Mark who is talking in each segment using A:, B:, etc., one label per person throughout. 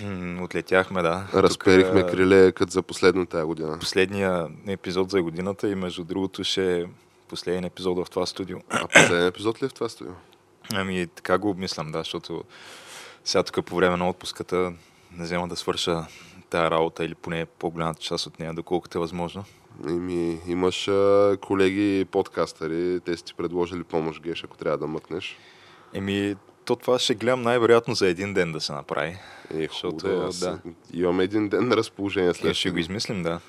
A: М, Отлетяхме, да.
B: Разперихме
A: Тук,
B: криле като за последно тази година.
A: Последния епизод за годината и между другото ще е последен епизод в това студио.
B: А последен епизод ли е в това студио?
A: Ами така го обмислям, да, защото сега тук по време на отпуската не взема да свърша тая работа или поне по-голямата част от нея, доколкото е възможно.
B: Ими, имаш а, колеги подкастъри, те са ти предложили помощ, Геш, ако трябва да мъкнеш.
A: Еми, то това ще гледам най-вероятно за един ден да се направи.
B: Е,
A: Защото,
B: хубаво, аз
A: да.
B: Имаме един ден на разположение
A: Е,
B: след
A: ще го измислим, да.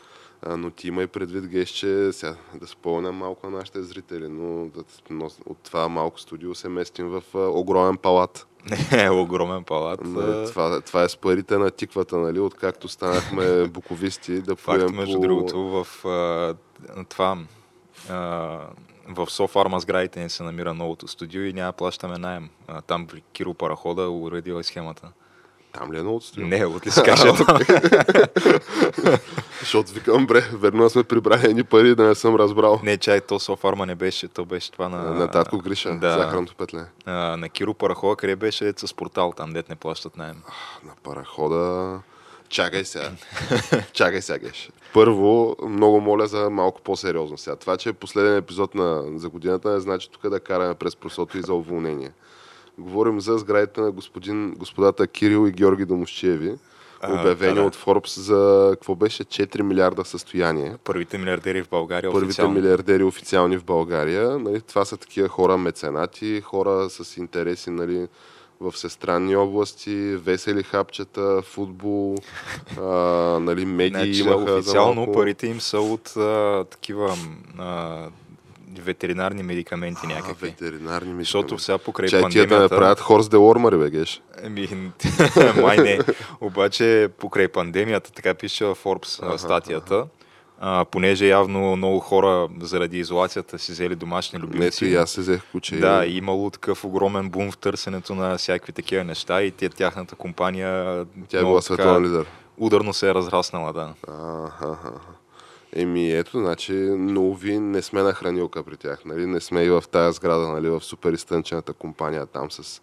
B: А, но ти имай предвид, Геш, че сега да спомня малко на нашите зрители, но, да, но от това малко студио се местим в а, огромен палат.
A: Не, огромен палат.
B: Нали, това, това е с парите на тиквата, нали, откакто станахме буковисти да
A: Факт,
B: поем
A: между
B: по...
A: другото, в а, това а, в Софарма сградите ни се намира новото студио и няма плащаме найем. А, там Киро Парахода уредила е схемата.
B: Там ли е новото студио?
A: Не, от ли се каже?
B: Защото викам, бре, верно сме прибрали едни пари да не съм разбрал.
A: не, чай, то Софарма не беше, то беше това на...
B: на татко Гриша,
A: да.
B: захарното петле.
A: А, на Киро Парахода, къде беше с портал, там дет не плащат найем.
B: На парахода... Чакай сега. Чакай сега, Геш. Първо, много моля за малко по-сериозно сега. Това, че е последен епизод на, за годината, не значи тук да караме през просото и за уволнение. Говорим за сградите на господин, господата Кирил и Георги Домощиеви, обявени
A: да, да.
B: от Forbes за, какво беше, 4 милиарда състояние.
A: Първите милиардери в България
B: Първите
A: официално.
B: милиардери официални в България. Нали, това са такива хора меценати, хора с интереси нали, в всестранни области, весели хапчета, футбол, а, нали, медии
A: Значи,
B: имаха
A: официално
B: за малко.
A: парите им са от а, такива а, ветеринарни медикаменти
B: А,
A: някакви.
B: ветеринарни медикаменти.
A: Защото сега покрай
B: Чай тия да
A: пандемията...
B: не правят хорс де Ормари, бе, геш.
A: Еми, май не. Обаче покрай пандемията, така пише в Forbes а, статията, а, понеже явно много хора заради изолацията си взели домашни
B: Ето
A: любимци.
B: и аз се взех куче.
A: Да, имало такъв огромен бум в търсенето на всякакви такива неща и те, тяхната компания
B: Тя е била световен лидер.
A: ударно се е разраснала, да.
B: Аха. Еми ето, значи, но ви не сме на хранилка при тях, нали? Не сме и в тази сграда, нали? В супер изтънчената компания там с,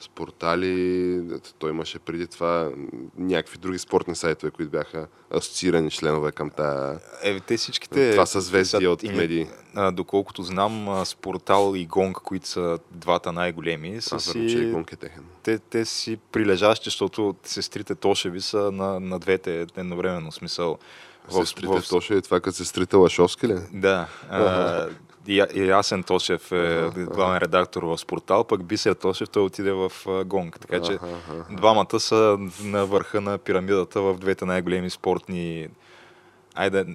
B: с портали. Той имаше преди това някакви други спортни сайтове, които бяха асоциирани членове към тая.
A: Е, те всичките...
B: Това са звезди
A: са-
B: от медии.
A: А, доколкото знам, Спортал и Гонг, които са двата най-големи, са
B: А, верно, че
A: си,
B: гонк е техен.
A: те, те си прилежащи, защото сестрите Тошеви са на, на двете едновременно. В Смисъл. В,
B: Сестрите Тоша и това като сестрите Лашовски ли?
A: Да. А, и, и Ясен Тошев е главен редактор в Спортал, пък Бисер Тошев той отиде в Гонг. Така че двамата са на върха на пирамидата в двете най-големи спортни Айде,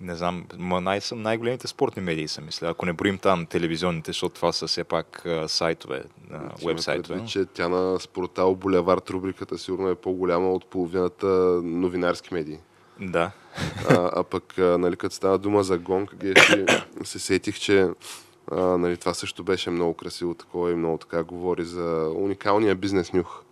A: не знам, най- най-големите спортни медии са, мисля. Ако не броим там телевизионните, защото това са все пак сайтове, уебсайтове.
B: предвид, че тя на Спортал Булевард рубриката сигурно е по-голяма от половината новинарски медии.
A: Да.
B: А, а пък, а, нали, като става дума за гонг, геши, се сетих, че а, нали, това също беше много красиво такова и много така говори за уникалния бизнес нюх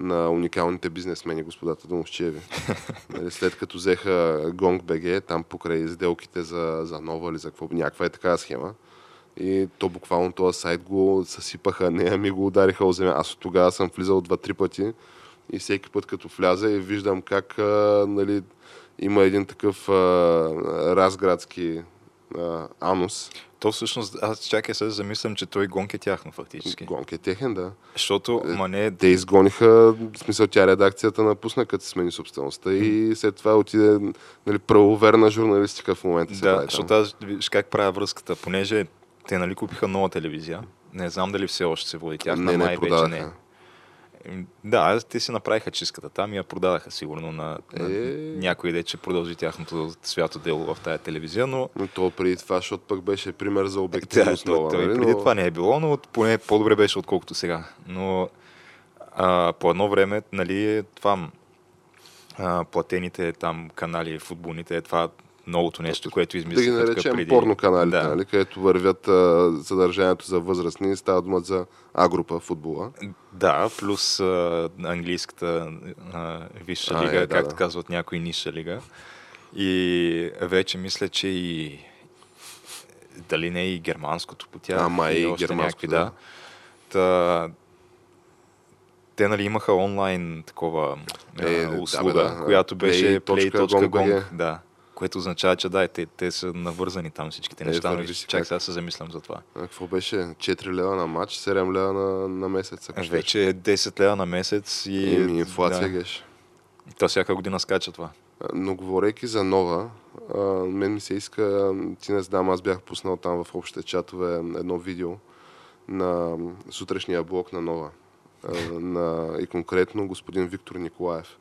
B: на уникалните бизнесмени, господата Домовчеви. нали, след като взеха Гонг БГ, там покрай сделките за, за нова или за какво, някаква е такава схема. И то буквално този сайт го съсипаха, не, ами го удариха о земя. Аз от тогава съм влизал два-три пъти и всеки път като вляза и виждам как а, нали, има един такъв а, разградски а, анус.
A: То всъщност, аз чакай се замислям, че той гонк е тяхно фактически.
B: Гонк е техен, да.
A: Защото, ма не...
B: Те изгониха, в смисъл тя редакцията напусна, като се смени собствеността и след това отиде нали, правоверна журналистика в момента се
A: Да,
B: прави
A: защото аз виж как правя връзката, понеже те нали купиха нова телевизия. Не знам дали все още се води тях,
B: Не, не,
A: май вече не. М, Да, те си направиха чистката там и я продадаха сигурно на, на
B: Е.
A: някой, де, че продължи тяхното свято дело в тая телевизия, но
B: Но то преди това, защото пък беше пример за
A: да,
B: обективност.
A: той,
B: нова,
A: той
B: нали,
A: преди
B: но-
A: това не е било, но поне по-добре беше отколкото сега. Но а, по едно време, нали, това а, платените там канали, футболните, това новото нещо, което
B: да ги
A: измислиха
B: наречем
A: преди.
B: порно каналите,
A: Да.
B: нали, където вървят а, съдържанието за възрастни. Става дума за А-група футбола.
A: Да, плюс а, английската а, висша
B: А,
A: лига,
B: е, да,
A: както
B: да.
A: казват някои ниша лига. И вече мисля, че и дали не и германското по тях.
B: Ама и
A: още
B: германското,
A: някакви,
B: да.
A: Та, те нали имаха онлайн такова
B: Е,
A: е,
B: да,
A: услуга,
B: бе, да.
A: която беше play.gong. Да. Което означава, че да, те, те са навързани там всичките
B: Е,
A: неща.
B: си
A: чак сега се замислям за това.
B: А, какво беше? 4 лева на матч, 7 лева на, на месец. Ако.
A: Вече е 10 лева на месец и...
B: Еми, инфлация
A: да.
B: геш.
A: То всяка година скача това.
B: Но говорейки за нова, а, мен ми се иска, ти не знам, аз бях пуснал там в общите чатове едно видео на сутрешния блок на нова. А, на, и конкретно господин Виктор Николаев,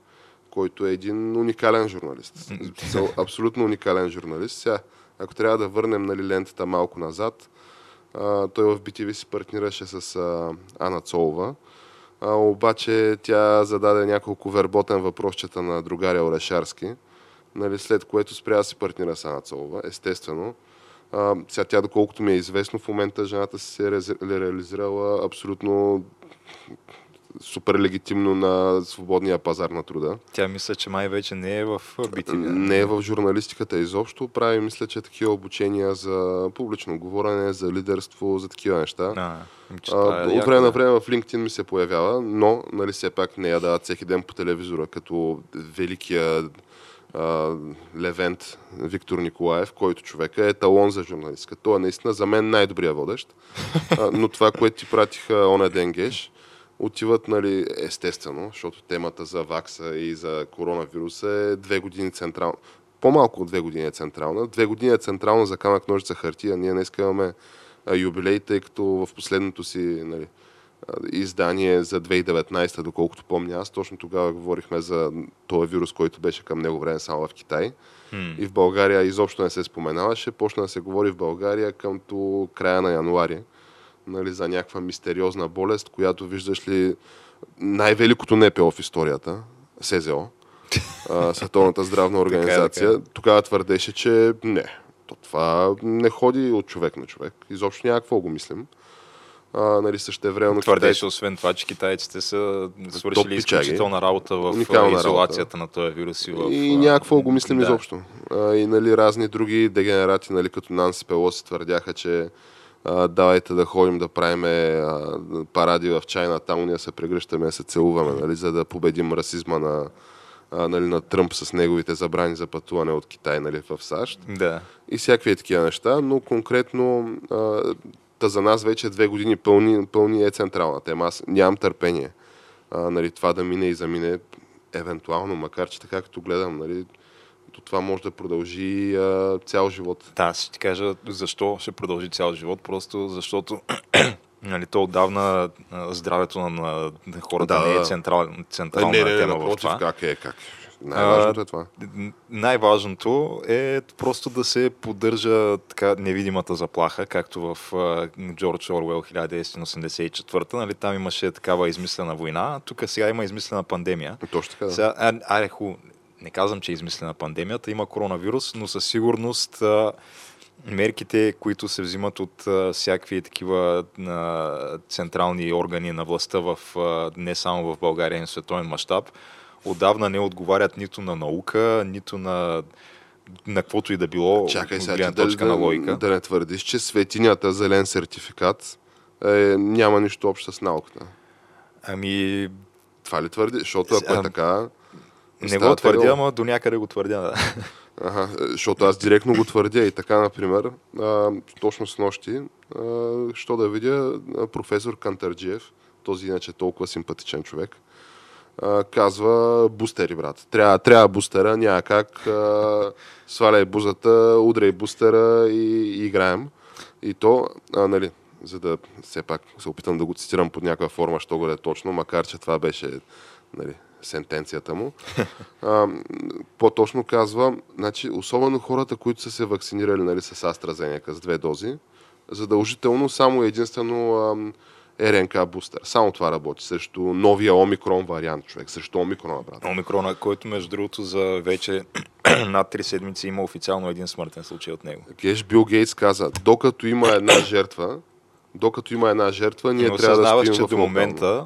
B: който е един уникален журналист. Абсолютно уникален журналист. Сега, ако трябва да върнем нали, лентата малко назад, а, той в BTV си партнираше с а, Ана Цолова. А, обаче тя зададе няколко верботен въпросчета на другаря Орешарски, нали, след което спря да се партнира с Ана Цолова, естествено. А, сега тя, доколкото ми е известно, в момента жената се е реализирала абсолютно супер легитимно на свободния пазар на труда.
A: Тя мисля, че май вече не е в BTV.
B: Не е в журналистиката изобщо. Прави, мисля, че такива обучения за публично говорене, за лидерство, за такива неща.
A: А, че
B: А,
A: е
B: от
A: яко,
B: време на време в LinkedIn ми се появява, но нали, все пак не я дават всеки ден по телевизора, като великия а, Левент Виктор Николаев, който човека е талон за журналистика. Той е наистина за мен най-добрия водещ. А, но това, което ти пратиха оня ден геш, отиват, нали, естествено, защото темата за вакса и за коронавируса е две години централна. По-малко от две години е централна. Две години е централна за камък ножица хартия. Ние днес имаме юбилей, тъй като в последното си нали, издание за 2019, доколкото помня аз, точно тогава говорихме за този вирус, който беше към него време само в Китай.
A: М.
B: И в България изобщо не се споменаваше. Почна да се говори в България къмто края на януари нали, за някаква мистериозна болест, която виждаш ли най-великото НПО в историята, СЗО, Световната здравна организация,
A: така е.
B: тогава твърдеше, че не, то това не ходи от човек на човек. Изобщо няма какво го мислим. А, нали, същевременно
A: Твърдеше, освен това, че китайците са свършили изключителна работа в
B: Уникална
A: изолацията на този вирус. И, в,
B: И някакво го мислим
A: да.
B: изобщо. А, и нали, разни други дегенерати, нали, като Нанси Пелоси твърдяха, че а, давайте да ходим да правим а, паради в чайна там, ние се прегръщаме, да се целуваме, нали, за да победим расизма на, а, нали, на Тръмп с неговите забрани за пътуване от Китай нали, в САЩ
A: Да.
B: и всякакви такива неща, но конкретно а, та за нас вече две години пълни, пълни е централна тема. Аз нямам търпение а, нали, това да мине и замине евентуално, макар че така като гледам, нали, то това може да продължи а, цял живот.
A: Да, ще ти кажа защо ще продължи цял живот. Просто защото нали, то отдавна здравето на, на, на хората
B: Да,
A: не е централ, централна
B: не, не, не,
A: тема в
B: напротив,
A: това.
B: как е, как. Най-важното е това.
A: Най-важното е просто да се поддържа така невидимата заплаха, както в а, Джордж Орвел 1984. Нали, там имаше такава измислена война, тук сега има измислена пандемия.
B: Точно така, да.
A: Сега, а, аре, ху, не казвам, че е измислена пандемията, има коронавирус, но със сигурност а, мерките, които се взимат от а, всякакви такива а, централни органи на властта в, а, не само в България, но в световен мащаб, отдавна не отговарят нито на наука, нито на на каквото и да било
B: Чакай сега, дали
A: точка на
B: да,
A: логика.
B: да не твърдиш, че светинята зелен сертификат е, няма нищо общо с науката.
A: Ами,
B: Това ли твърди? Защото ако е
A: Ам,
B: така...
A: не го твърдя, ама до някъде го твърдя. Да.
B: Ага, защото аз директно го твърдя и така, например, а, точно с нощи, а, що да видя професор Кантарджиев, този иначе толкова симпатичен човек, а, казва бустери, брат. Трябва, трябва бустера, няма как. А, сваляй бузата, удряй бустера и, и играем. И то, а, нали, за да все пак се опитам да го цитирам под някаква форма, що го е точно, макар че това беше нали, сентенцията му. А, по-точно казва, значи, особено хората, които са се вакцинирали нали, с AstraZeneca с две дози, задължително само единствено а, РНК бустер. Само това работи срещу новия омикрон вариант, човек. Срещу омикрона, брат.
A: Омикрона, който между другото за вече над 3 седмици има официално един смъртен случай от него.
B: Геш Бил Гейтс каза, докато има една жертва, докато има една жертва, ние
A: Но
B: трябва да стоим
A: че
B: в
A: до момента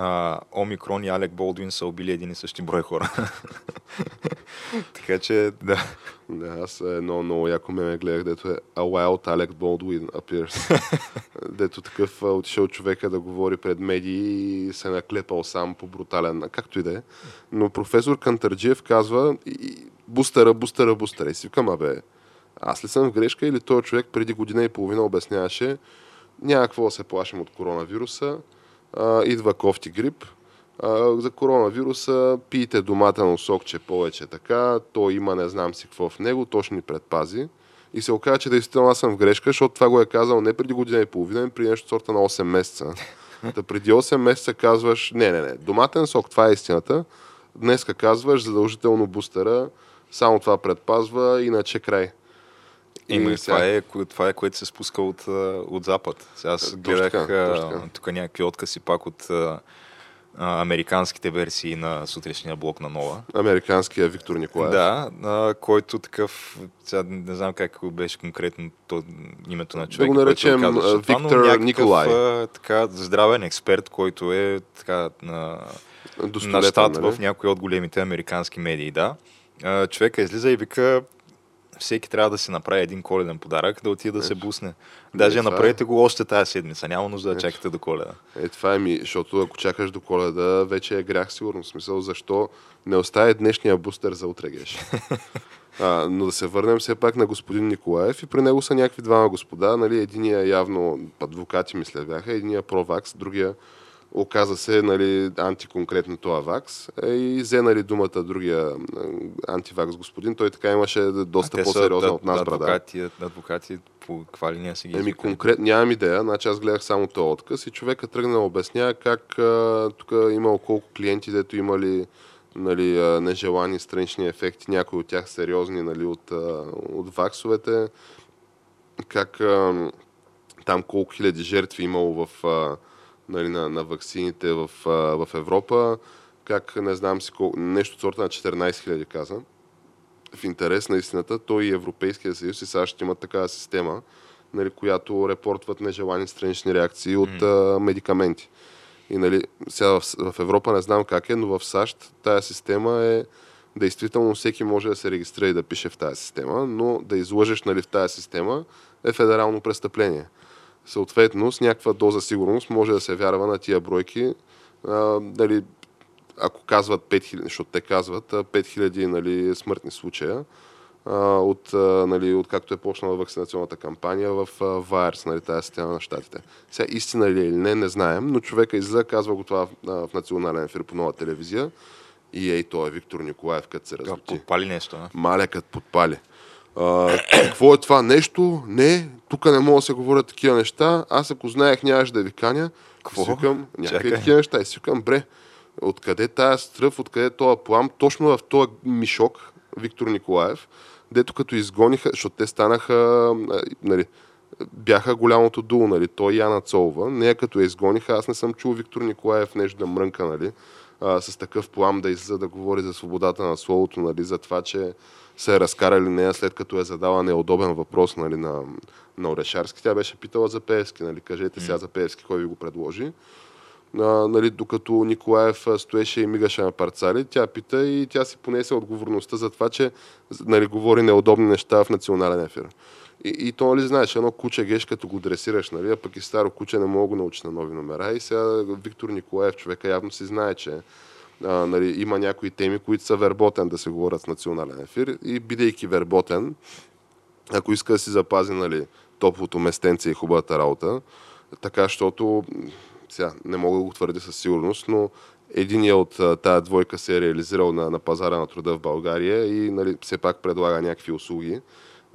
A: а, Омикрон и Алек Болдуин са убили един и същи брой хора. така че, да.
B: Да, аз едно много яко меме гледах, дето е A Wild Alec Baldwin Appears. дето такъв отишъл човека да говори пред медии и се наклепал сам по брутален, както и да е. Но професор Кантарджиев казва и, бустера, бустера, бустера. И си викам, абе, аз ли съм в грешка или този човек преди година и половина обясняваше няма какво да се плашим от коронавируса, а, идва кофти грип, а, за коронавируса пийте доматено сокче повече така, то има не знам си какво в него, то ще ни предпази. И се оказа, че действително аз съм в грешка, защото това го е казал не преди година и половина, ами преди нещо сорта на 8 месеца. Та преди 8 месеца казваш, не, не, не, доматен сок, това е истината. Днеска казваш задължително бустера, само това предпазва, иначе край.
A: Има,
B: И
A: и това, е, това е, което се спуска от, от Запад. Сега аз гледах
B: точно
A: тук някакви откази пак от американските версии на сутрешния блок на Нова.
B: Американския Виктор Николаев.
A: Да, а, който такъв, сега не знам как беше конкретно то, името на човека,
B: го наречем,
A: казваше
B: а,
A: това, но
B: Виктор
A: някакъв,
B: Николай.
A: така, здравен експерт, който е така, на, на щат
B: нали?
A: в някои от големите американски медии, да. А, човека излиза и вика, всеки трябва да си направи един коледен подарък, да отиде да се бусне. Даже
B: е.
A: направете го още тази седмица, няма нужда да чакате до коледа.
B: Е, това е ми, защото ако чакаш до коледа, вече е грях сигурно. В смисъл, защо не остави днешния бустер за утре геш. А, но да се върнем все пак на господин Николаев и при него са някакви двама господа. Нали, единия явно адвокати, мисля, бяха, единия провакс, другия оказа се нали, антиконкретно това вакс е, и взе нали, думата другия антивакс господин. Той така имаше доста
A: да-
B: от нас, брада.
A: адвокати, адвокати по каква линия си ги
B: Еми,
A: извикали?
B: конкрет, нямам идея, значи аз гледах само този отказ и човека тръгна да обяснява как тук имал колко клиенти, дето имали нали, нежелани странични ефекти, някои от тях сериозни нали, от, от ваксовете, как там колко хиляди жертви имало в, нали, на, на ваксините в, а, в Европа, как не знам си колко, нещо от сорта на 14 хиляди каза в интерес на истината, той и Европейския съюз и САЩ имат такава система, нали, която репортват нежелани странични реакции от а, медикаменти. И нали, сега в, в Европа не знам как е, но в САЩ тая система е действително всеки може да се регистрира и да пише в тази система, но да излъжеш нали, в тази система е федерално престъпление. Съответно, с някаква доза сигурност може да се вярва на тия бройки, а, дали, ако казват 5000, защото те казват а, 5000 нали, смъртни случая, от, нали, от както е почнала вакцинационната кампания в а, ВАРС, нали, тази система на щатите. Сега истина ли е или не, не знаем, но човека излиза, казва го това в, в национален ефир по нова телевизия и ей, той е Виктор Николаев, като се
A: Така,
B: разлути.
A: Подпали нещо, а?
B: Малякът подпали. А, какво е това нещо? Не, тук не мога да се говорят такива неща. Аз ако знаех, нямаше да ви каня.
A: Какво?
B: Си викам, някакви такива неща. И си викам, бре, откъде тая стръв, откъде този плам, точно в този мишок, Виктор Николаев, дето като изгониха, защото те станаха, нали, бяха голямото дуло, нали, той Яна Цолова. Нея като я изгониха, аз не съм чул Виктор Николаев нещо да мрънка, нали, а, с такъв плам да излиза да говори за свободата на словото, нали, за това, че се е разкарали нея след като е задала неудобен въпрос нали, на, на Орешарски. Тя беше питала за Пеевски. Нали, кажете сега за Пеевски, кой ви го предложи. А, нали, докато Николаев стоеше и мигаше на парцали, тя пита и тя си понесе отговорността за това, че нали, говори неудобни неща в национален ефир. И, и то нали знаеш, едно куче геш, като го дресираш, нали, а пък и старо куче не мога да научи на нови номера. И сега Виктор Николаев, човека явно си знае, че а, нали, има някои теми, които са верботен да се говорят с национален ефир и бидейки верботен, ако иска да си запази нали, топлото местенце и хубавата работа, така, защото сега не мога да го твърдя със сигурност, но Единият от тази двойка се е реализирал на, на пазара на труда в България и нали, все пак предлага някакви услуги,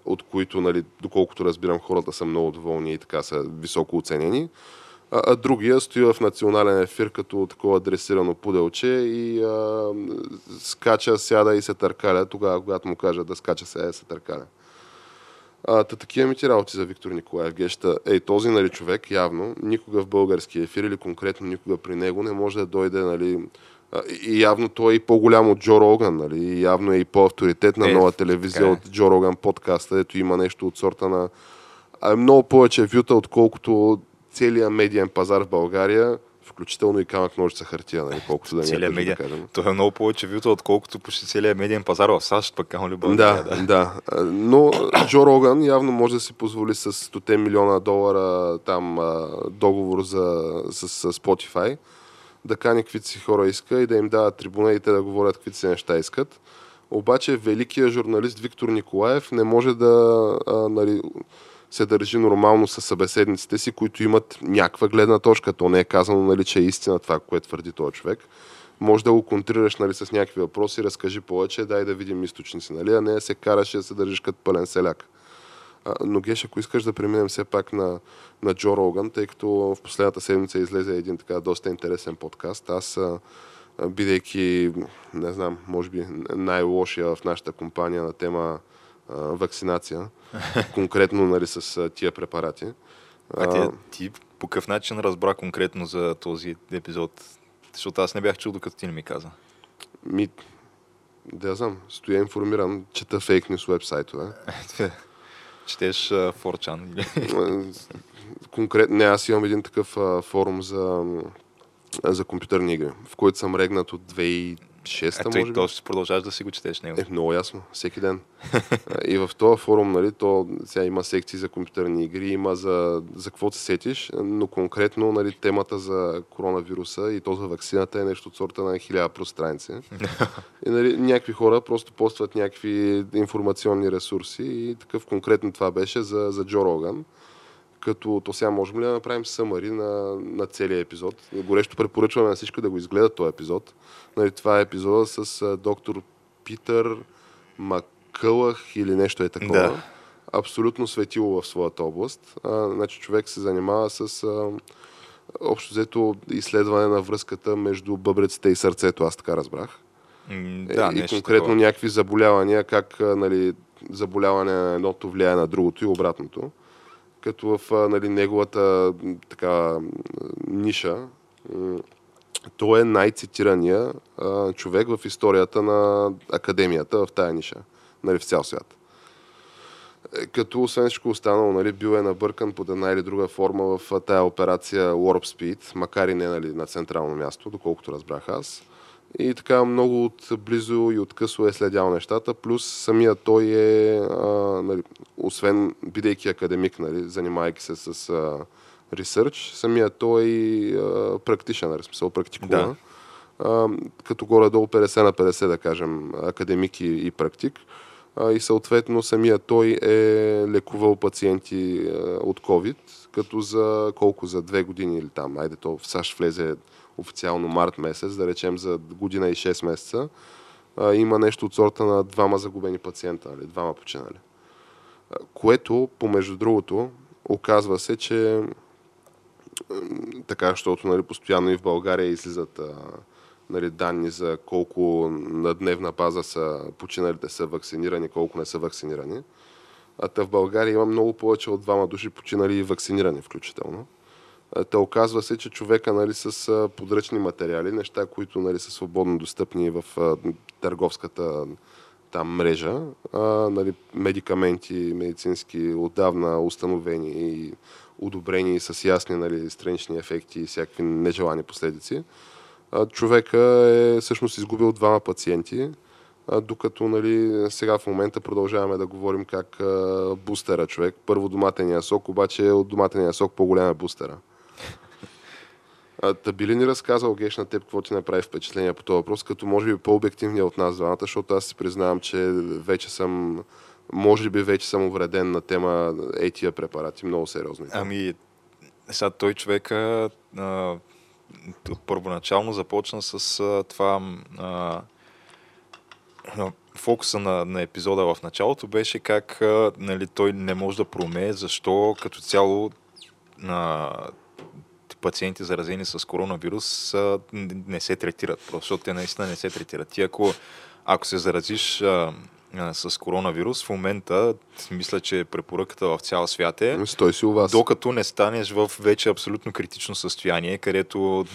B: от които, нали, доколкото разбирам, хората са много доволни и така са високо оценени. А, а другия стои в национален ефир като такова адресирано пуделче и а, скача, сяда и се търкаля тогава, когато му кажа да скача, сяда и се търкаля. Та такива ми ти работи за Виктор Николаев Геща. Ей, този нали, човек явно никога в български ефир или конкретно никога при него не може да дойде нали, и явно той е и по-голям от Джо Роган, нали? И явно е и по-авторитетна е, нова телевизия е. от Джо Роган подкаста, ето има нещо от сорта на... А много повече вюта, отколкото целият медиен пазар в България включително и камък ножица хартия, нали, колкото да не
A: е медиа... да кажем. Това е много повече вюта, отколкото почти целият медиен пазар в САЩ, пък камо ли
B: да, да, да. Но Джо Роган явно може да си позволи с 100 милиона долара там договор за, с, с Spotify да кани каквито си хора иска и да им дава трибуна и те да говорят каквито си неща искат. Обаче великият журналист Виктор Николаев не може да а, нали, се държи нормално с събеседниците си, които имат някаква гледна точка. То не е казано, нали, че е истина това, което твърди този човек. Може да го контрираш нали, с някакви въпроси, разкажи повече, дай да видим източници, нали, а не се караш да се държиш като пълен селяк. Но Геш, ако искаш да преминем все пак на, на Джо Роган, тъй като в последната седмица излезе един така доста интересен подкаст. Аз, бидейки, не знам, може би най-лошия в нашата компания на тема а, вакцинация, конкретно нали, с тия препарати.
A: А ти, ти по какъв начин разбра конкретно за този епизод? Защото аз не бях чул, докато ти не ми каза.
B: Ми, да знам, стоя информиран, чета фейк нюс вебсайтове.
A: Четеш 4chan?
B: Конкретно, не, аз имам един такъв uh, форум за, за компютърни игри, в който съм регнат от 6-та,
A: може би. То ще продължаваш да си го четеш него.
B: Е, много ясно, всеки ден. и в този форум, нали, то сега има секции за компютърни игри, има за, за какво се сетиш, но конкретно нали, темата за коронавируса и то за вакцината е нещо от сорта на хиляда пространци. и нали, някакви хора просто постват някакви информационни ресурси и такъв конкретно това беше за, за Джо Роган като то сега можем ли да направим съмари на, на целия епизод. Горещо препоръчваме на всички да го изгледат този епизод. Нали, това е епизода с а, доктор Питър Макълах или нещо е такова. Да. Абсолютно светило в своята област. А, значи човек се занимава с а, общо взето изследване на връзката между бъбреците и сърцето, аз така разбрах.
A: да,
B: е, и конкретно такова. някакви заболявания, как нали, заболяване на едното влияе на другото и обратното като в нали, неговата така, ниша той е най-цитирания а, човек в историята на академията в тая ниша, нали, в цял свят. Е, като освен всичко останало, нали, бил е набъркан под една или друга форма в тая операция Warp Speed, макар и не нали, на централно място, доколкото разбрах аз. И така много от близо и откъсло е следял нещата, плюс самия той е, а, нали, освен бидейки академик, нали, занимайки се с а, ресърч, самия той е практичен, нали, смисъл практикува. Да. А, като горе-долу 50 на 50, да кажем, академик и, и практик. А, и съответно самия той е лекувал пациенти а, от COVID, като за колко, за две години или там, айде то в САЩ влезе официално март месец, да речем за година и 6 месеца, а, има нещо от сорта на двама загубени пациента, нали, двама починали. Което, помежду другото, оказва се, че така, защото нали, постоянно и в България излизат а, нали, данни за колко на дневна база са починалите са вакцинирани, колко не са вакцинирани. А в България има много повече от двама души починали и вакцинирани включително. Та оказва се, че човека нали, с подръчни материали, неща, които нали, са свободно достъпни в търговската там мрежа, а, нали, медикаменти медицински отдавна установени и одобрени с ясни нали, странични ефекти и всякакви нежелани последици. А, човека е всъщност изгубил двама пациенти, а, докато нали, сега в момента продължаваме да говорим как а, бустера човек. Първо доматения сок, обаче от доматения сок по-голям е бустера. А, та би ли ни разказал, Геш, на теб какво ти направи впечатление по този въпрос, като може би по-обективния от нас двамата, защото аз си признавам, че вече съм, може би вече съм увреден на тема етия препарати, много сериозно.
A: Ами, сега той човека а, първоначално започна с а, това а, фокуса на, на епизода в началото беше как а, нали, той не може да промее, защо като цяло на пациенти заразени с коронавирус а, не се третират, просто защото те наистина не се третират. Ти ако, ако се заразиш а, с коронавирус. В момента мисля, че препоръката в цял свят е
B: Стой си у вас.
A: докато не станеш в вече абсолютно критично състояние, където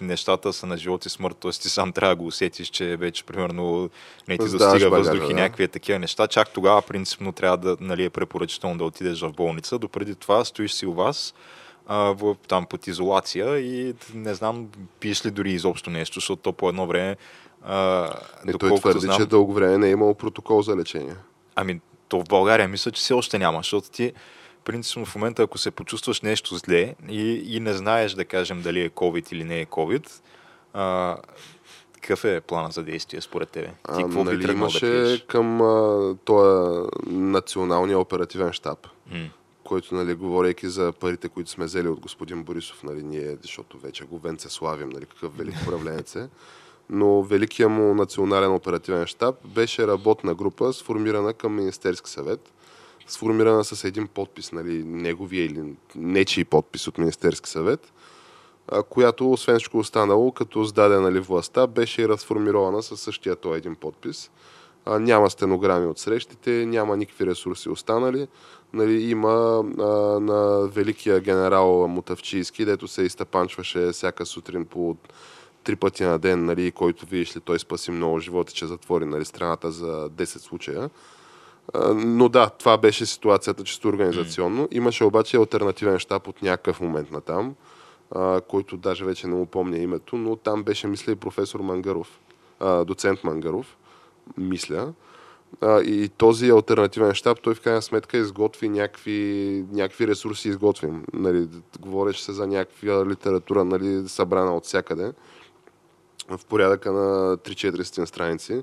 A: нещата са на живот и смърт, т.е. ти сам трябва да го усетиш, че вече примерно не ти
B: Сдаваш
A: достига
B: багажа,
A: въздух и
B: да.
A: някакви такива неща, чак тогава принципно трябва да нали, е препоръчително да отидеш в болница. Допреди това стоиш си у вас а, в, там под изолация и не знам, пиеш ли дори изобщо нещо, защото то по едно време а,
B: Не, той твърди,
A: знам,
B: че дълго време не е имал протокол за лечение.
A: Ами, то в България мисля, че все още няма, защото ти принципно в момента, ако се почувстваш нещо зле и, и не знаеш, да кажем, дали е COVID или не е COVID, а, какъв е плана за действие според тебе? Ти
B: А,
A: какво би
B: нали,
A: тръгнал
B: имаше
A: да пиеш?
B: към а, този националния оперативен штаб,
A: М.
B: който, нали, говорейки за парите, които сме взели от господин Борисов, нали, ние, защото вече го венцеславим, нали, какъв велик управленец е, но великия му национален оперативен штаб беше работна група, сформирана към Министерски съвет, сформирана с един подпис, нали, неговия или нечий подпис от Министерски съвет, която, освен всичко останало, като сдаде нали, властта, беше и разформирована със същия този един подпис. А, няма стенограми от срещите, няма никакви ресурси останали. Нали, има а, на великия генерал Мутавчийски, дето се изтъпанчваше всяка сутрин по три пъти на ден, нали, който видиш ли той спаси много животи, че затвори нали, страната за 10 случая. А, Но да, това беше ситуацията чисто организационно. Имаше обаче альтернативен щаб от някакъв момент на там, а, който даже вече не му помня името, но там беше, мисля, и професор Мангаров, а, доцент Мангаров, мисля. А, и този альтернативен щаб, той в крайна сметка изготви някакви, някакви ресурси, изготвим. Нали, говореше се за някаква литература, нали, събрана от всякъде, в порядъка на 3-400 страници.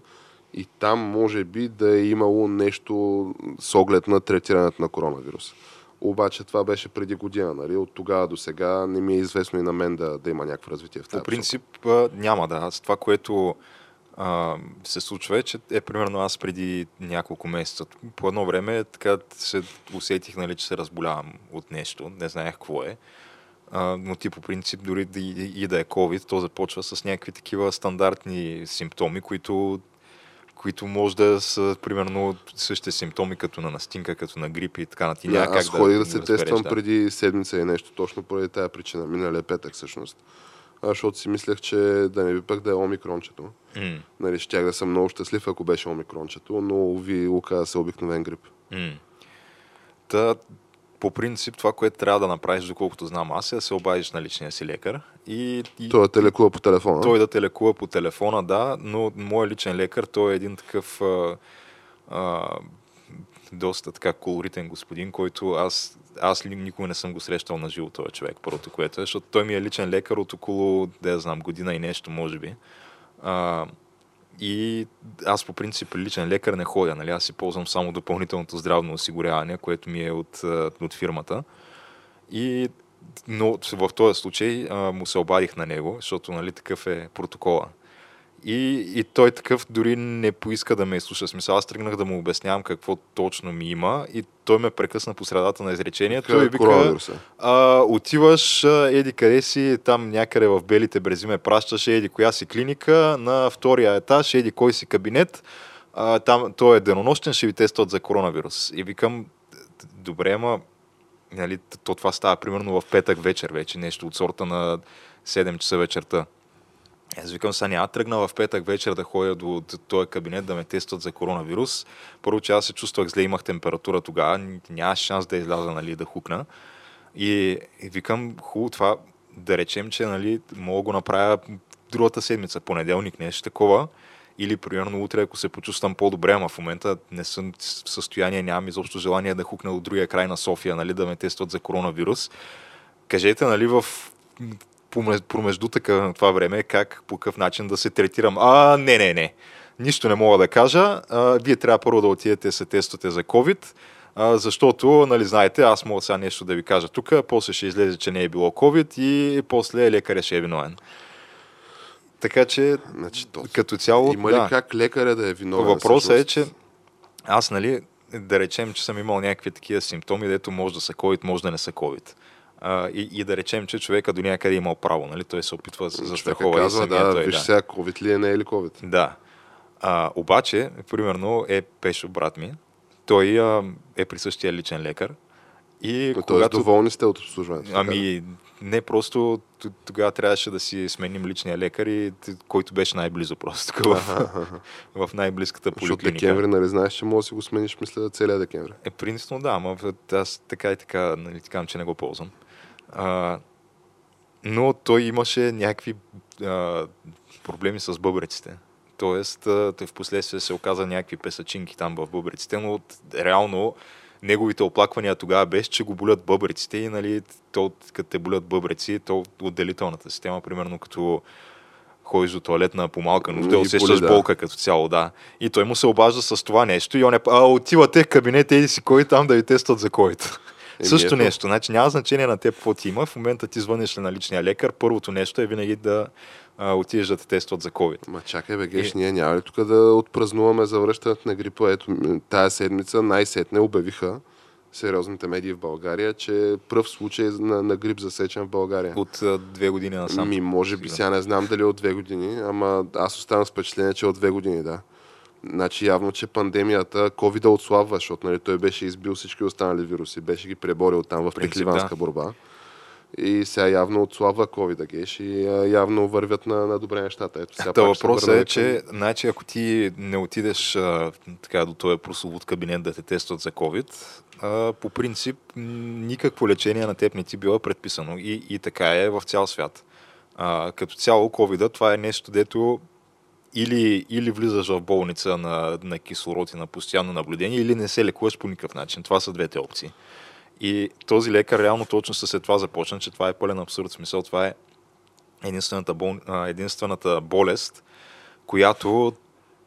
B: И там може би да е имало нещо с оглед на третирането на коронавирус. Обаче това беше преди година, нали? От тогава до сега не ми е известно и на мен да, да има някакво развитие в тази
A: По принцип няма да. Аз това, което а, се случва е, че е примерно аз преди няколко месеца. По едно време така се усетих, нали, че се разболявам от нещо. Не знаех какво е. А, но ти по принцип дори да и, и да е COVID, то започва с някакви такива стандартни симптоми, които които може да са примерно същите симптоми като на настинка, като на грип и така на ти.
B: Да, аз
A: как
B: ходих
A: да,
B: да се
A: разбереш,
B: тествам
A: да.
B: преди седмица и нещо, точно поради тази причина, миналия петък всъщност. А, защото си мислех, че да не би пък да е омикрончето.
A: М,
B: Нали, щях да съм много щастлив, ако беше омикрончето, но ви оказа се обикновен грип.
A: М. Та, по принцип, това, което трябва да направиш, доколкото знам аз, е да се обадиш на личния си лекар и, и
B: Той да те лекува по телефона.
A: той да те лекува по телефона, да, но моят личен лекар, той е един такъв а, а, доста така колоритен господин, който аз, аз никога не съм го срещал на живо този човек, първото което е, защото той ми е личен лекар от около, да знам, година и нещо, може би. А, и аз по принцип при личен лекар не ходя, нали? Аз си ползвам само допълнителното здравно осигуряване, което ми е от, от фирмата. И но в този случай а, му се обадих на него, защото нали, такъв е протокола. И, и той такъв дори не поиска да ме изслуша. Смисъл, аз тръгнах да му обяснявам какво точно ми има и той ме прекъсна по средата на изречението и вика,
B: Коронавируса.
A: а, отиваш, еди къде си, там някъде в Белите брези ме пращаш, еди коя си клиника, на втория етаж, еди кой си кабинет, а, там той е денонощен, ще ви тестват за коронавирус. И викам, добре, ама нали, то това става примерно в петък вечер вече, нещо от сорта на 7 часа вечерта. Аз викам, сега няма да тръгна в петък вечер да ходя до този кабинет да ме тестват за коронавирус. Първо, че аз се чувствах зле, имах температура тогава, нямаше шанс да изляза, нали, да хукна. И, и викам, хубаво това, да речем, че нали, мога го направя другата седмица, понеделник, нещо такова. Или, примерно, утре, ако се почувствам по-добре, ама в момента не съм в състояние, нямам изобщо желание да хукна от другия край на София, нали, да ме тестват за коронавирус. Кажете, нали, в промежду така това време, как, по какъв начин да се третирам. А, не, не, не. Нищо не мога да кажа. А, вие трябва първо да отидете се тествате за COVID, а, защото, нали, знаете, аз мога сега нещо да ви кажа тук, после ще излезе, че не е било COVID и после лекаря ще е виновен. Така че,
B: Значи, то,
A: като цяло,
B: има ли
A: да.
B: как лекаря да е виновен?
A: Въпросът е, че аз, нали, да речем, че съм имал някакви такива симптоми, дето може да са COVID, може да не са COVID. А, и, и да речем, че човека до някъде е имал право, нали? Той се опитва да се застрахова и самия
B: да,
A: той.
B: виж
A: да.
B: сега, COVID ли е, не е ли COVID?
A: Да. А, обаче, примерно, е Пешо, брат ми. Той а, е при същия личен лекар. И
B: Тоест,
A: когато...
B: доволни сте от обслужването.
A: Ами, не, просто тогава трябваше да си сменим личния лекар, и, който беше най-близо просто, тук в, в най-близката
B: Защото
A: поликлиника.
B: декември, нали знаеш, че може да си го смениш, мисля, целия декември.
A: Е, принципно да, ама аз така и така, нали, така, че не го ползвам. А, но той имаше някакви а, проблеми с бъбреците. Тоест, той в последствие се оказа някакви песачинки там в бъбреците, но реално неговите оплаквания тогава беше, че го болят бъбреците и нали, то, като те болят бъбреци, то отделителната система, примерно като ходиш до туалетна по малка нужда,
B: И
A: усещаш
B: да.
A: болка като цяло, да. И той му се обажда с това нещо и он е, а, отивате в кабинет, еди си кой там да ви тестват за COVID. Също
B: ето.
A: нещо. Значи няма значение на теб какво ти има. В момента ти звъниш ли на личния лекар, първото нещо е винаги да а, отидеш да те тестват за COVID.
B: Ма чакай, бе, Геш,
A: Е.
B: ние няма ли тук да отпразнуваме завръщането на грипа? Ето, тая седмица най-сетне обявиха сериозните медии в България, че пръв случай на, на грип засечен в България.
A: От а, две години насам.
B: Ми, може би, сега не знам дали е от две години, ама аз оставам с впечатление, че е от две години, да. Значи явно, че пандемията, COVID отслабва, защото нали, той беше избил всички останали вируси, беше ги преборил там в пехливанска
A: да.
B: борба. И сега явно отслабва COVID геш и явно вървят на, на добре нещата. Ето сега
A: Та въпросът е, че значи, ако ти не отидеш а, така, до този прословут кабинет да те тестват за COVID, а, по принцип никакво лечение на теб не ти било предписано. И, и така е в цял свят. А, като цяло COVID, това е нещо, дето или, или влизаш в болница на, на кислород и на постоянно наблюдение, или не се лекуваш по никакъв начин. Това са двете опции. И този лекар реално точно след това започна, че това е пълен абсурд. Смисъл, това е единствената, бол... единствената болест, която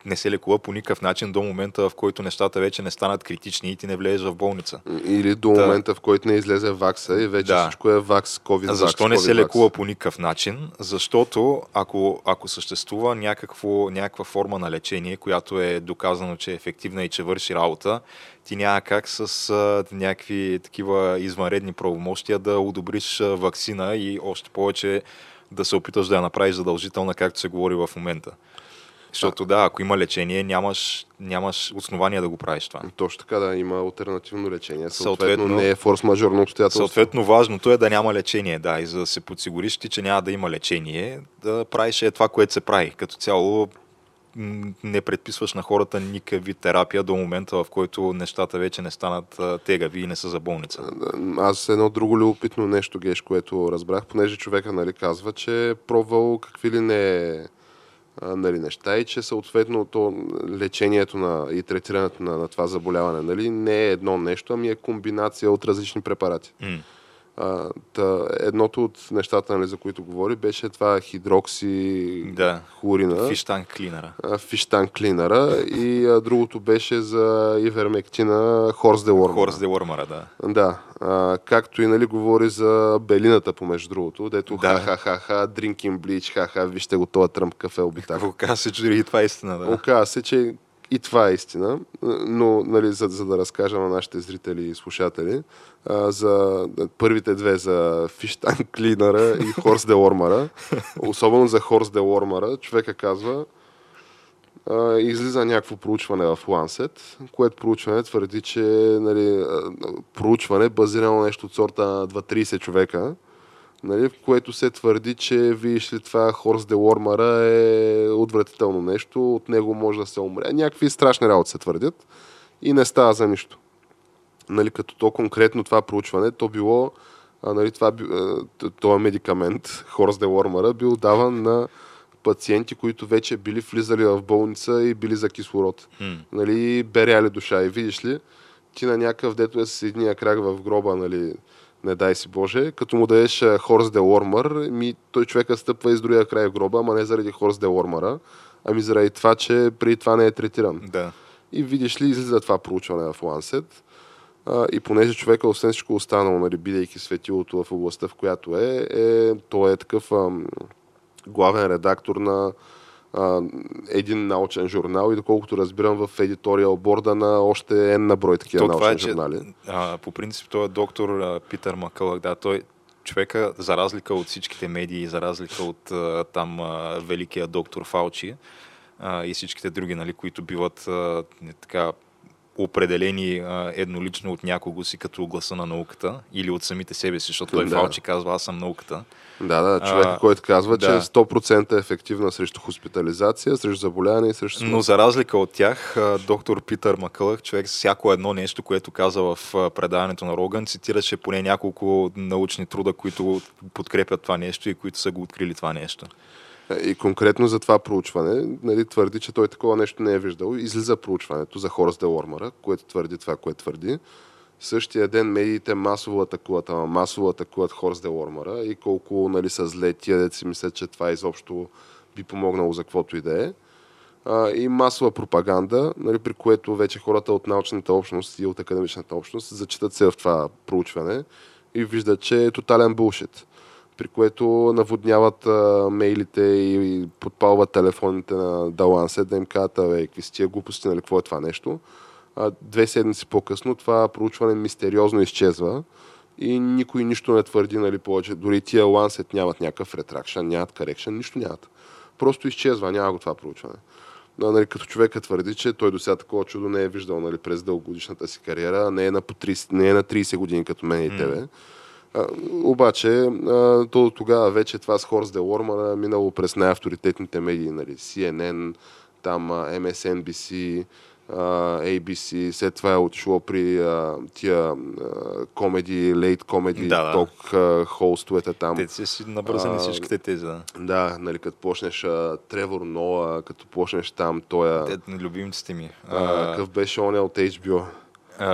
A: не се лекува по никакъв начин до момента, в който нещата вече не станат критични и ти не влезеш в болница.
B: Или до
A: Да.
B: момента, в който не излезе вакса и вече
A: Да.
B: всичко е вакс, COVID
A: защо
B: вакс,
A: не се
B: COVID
A: лекува
B: вакс.
A: по никакъв начин? Защото ако, ако съществува някакво, някаква форма на лечение, която е доказано, че е ефективна и че върши работа, ти няма как с а, някакви такива извънредни правомощия да одобриш вакцина и още повече да се опиташ да я направиш задължителна, както се говори в момента. Защото да, ако има лечение, нямаш, нямаш основания да го правиш това.
B: Точно така, да, има альтернативно лечение. Съответно,
A: Съответно-
B: не е форс-мажорно обстоятелство.
A: Съответно, важното е да няма лечение, да, и за да се подсигуриш ти, че няма да има лечение, да правиш е това, което се прави. Като цяло не предписваш на хората никакъв вид терапия до момента, в който нещата вече не станат тегави и не са за болница.
B: Аз едно друго любопитно нещо, Геш, което разбрах, понеже човека нали, казва, че е пробвал какви ли не нали, неща и че съответно то, лечението на, и третирането на, на това заболяване нали, не е едно нещо, ами е комбинация от различни препарати.
A: М.
B: А, та, едното от нещата, нали, за които говори, беше това хидрокси
A: Да.
B: хлорина.
A: Фиштан клинера.
B: а, фиштан клинера и а, другото беше за ивермектина хорс де Уормър.
A: Хорс де Уормъра, да.
B: Да, а, както и нали говори за белината, помежду другото, дето
A: Да.
B: ха-ха-ха-ха, drinking bleach, ха-ха, вижте го, този тръмп кафе обитак.
A: Оказва се, че и това е истина, да.
B: Оказва се, че и това е истина, но нали, за, за да разкажа на нашите зрители и слушатели, а, за първите две за Фиштан Клинера и Хорс де Ормара, особено за Хорс де Ормара, човека казва, а, излиза някакво проучване в Lancet, което проучване твърди, че нали, проучване базирано нещо от сорта на 2-30 човека, нали, в което се твърди, че видиш ли това Хорс де Уормара е отвратително нещо, от него може да се умре. Някакви страшни работи се твърдят и не става за нищо. Нали, като то конкретно това проучване, то било, а, нали, това, този медикамент, Хорс де Уормара, бил даван на пациенти, които вече били влизали в болница и били за кислород.
A: М.
B: Нали, беряли душа. И видиш ли, ти на някакъв, дето е с едния крак в гроба, нали, не дай си Боже, като му дадеш Хорс де Лормър, ми, той човека стъпва из другия край в гроба, ама не заради Хорс де Лормъра, ами заради това, че преди това не е третиран.
A: Да.
B: И видиш ли, излиза това проучване в. А, и понеже човека, освен всичко останало, нали, бидейки светилото в областта, в която е, е той е такъв ам, главен редактор на а, един научен журнал и доколкото разбирам в едиториал борда на още една брой такива
A: То
B: научни
A: е, че,
B: журнали.
A: а, по принцип, той е доктор а, Питър Макълък. Да, той човека, за разлика от всичките медии, за разлика от а, там а, великия доктор Фаучи а, и всичките други, нали, които биват а, не, така определени а, еднолично от някого си като гласа на науката или от самите себе си, защото той
B: Да.
A: Фаучи казва, аз съм науката.
B: Да, да, човек,
A: А,
B: който казва, че
A: да.
B: е 100% ефективна срещу хоспитализация, срещу заболяване и срещу.
A: Но за разлика от тях, доктор Питър Макълъх, човек всяко едно нещо, което каза в предаването на Роган, цитираше поне няколко научни труда, които подкрепят това нещо и които са го открили това нещо.
B: И конкретно за това проучване, нали, твърди, че той такова нещо не е виждал. Излиза проучването за Хорас де Лормара, което твърди това, което твърди. Същия ден медиите масово атакуват, ама масово атакуват Хорс де Лормара и колко нали, са зле тия деца мислят, че това изобщо би помогнало за каквото и да е. И масова пропаганда, нали, при което вече хората от научната общност и от академичната общност зачитат се в това проучване и виждат, че е тотален булшит при което наводняват а, мейлите и, подпалват телефоните на Далансе да им кажат, какви си тия глупости, нали, какво е това нещо. Две седмици по-късно това проучване мистериозно изчезва и никой нищо не твърди, нали, повече. Дори тия Lancet нямат някакъв ретракшн, нямат корекшн, нищо нямат. Просто изчезва, няма го това проучване. Но, нали, като човека твърди, че той до сега такова чудо не е виждал нали, през дългогодишната си кариера, не е на, по 30, не е на 30 години като мен и тебе. А, обаче, а, то тогава вече това с Хорс де Лормана минало през най-авторитетните медии, нали, CNN, там MSNBC, ABC, след това е отишло при а, тия комеди, лейт комеди,
A: Да, да.
B: ток а, холстовете там.
A: Те си си набързани
B: А,
A: всичките тези. да.
B: Да, нали, като почнеш а, Тревор Ноа, като почнеш там, той
A: Те, любимците ми.
B: а, какъв беше он от HBO.
A: а,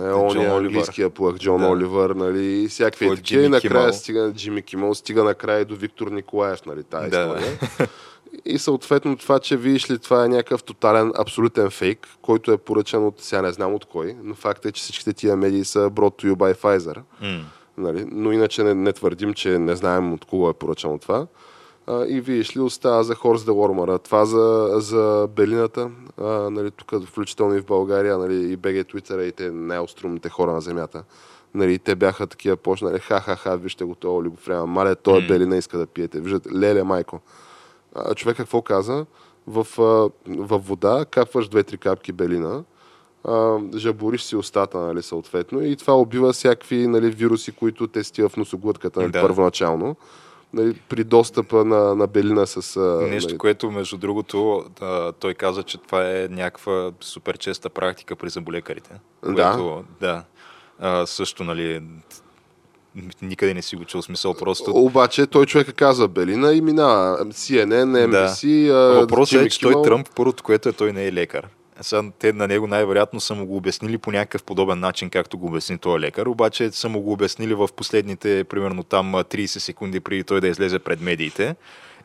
B: Е, он
A: Джон
B: е английския плъх, Джон
A: Да.
B: Оливър, нали, всякакви
A: е
B: такива. И накрая
A: Кимъл.
B: стига Джимми Кимъл, стига накрая и до Виктор Николаев, нали, тази
A: Да.
B: история. И съответно това, че видиш ли, това е някакъв тотален, абсолютен фейк, който е поръчан от, сега не знам от кой, но факт е, че всичките тия медии са brought to you by Pfizer.
A: М.
B: Нали? Но иначе не, не твърдим, че не знаем от кого е поръчано това. А, и видиш ли, остава за Хорс де Лормара. Това за, за Белината, а, нали, тук включително и в България, нали, и БГ Твитъра и те най-острумните хора на земята. Нали, те бяха такива почнали, ха-ха-ха, вижте го, това олигофрема, мале, той е
A: М.
B: Белина, иска да пиете. Виждате, леле, майко. А, човек какво каза? В, в вода капваш две-три капки белина, жабориш си устата, нали, съответно, и това убива всякакви нали, вируси, които тести в носоглътката нали,
A: Да.
B: първоначално. Нали, при достъпа на, на белина с...
A: Нещо,
B: нали,
A: което между другото да, той каза, че това е някаква супер честа практика при заболекарите.
B: Да.
A: Което, да. А, също, нали, никъде не си го чул смисъл, просто...
B: Обаче той човека казва Белина и минава CNN, NBC, да.
A: Въпросът е, че той Тръмп, първото, което е, той не е лекар. Сега, те на него най-вероятно са му го обяснили по някакъв подобен начин, както го обясни този лекар, обаче са му го обяснили в последните, примерно там 30 секунди преди той да излезе пред медиите.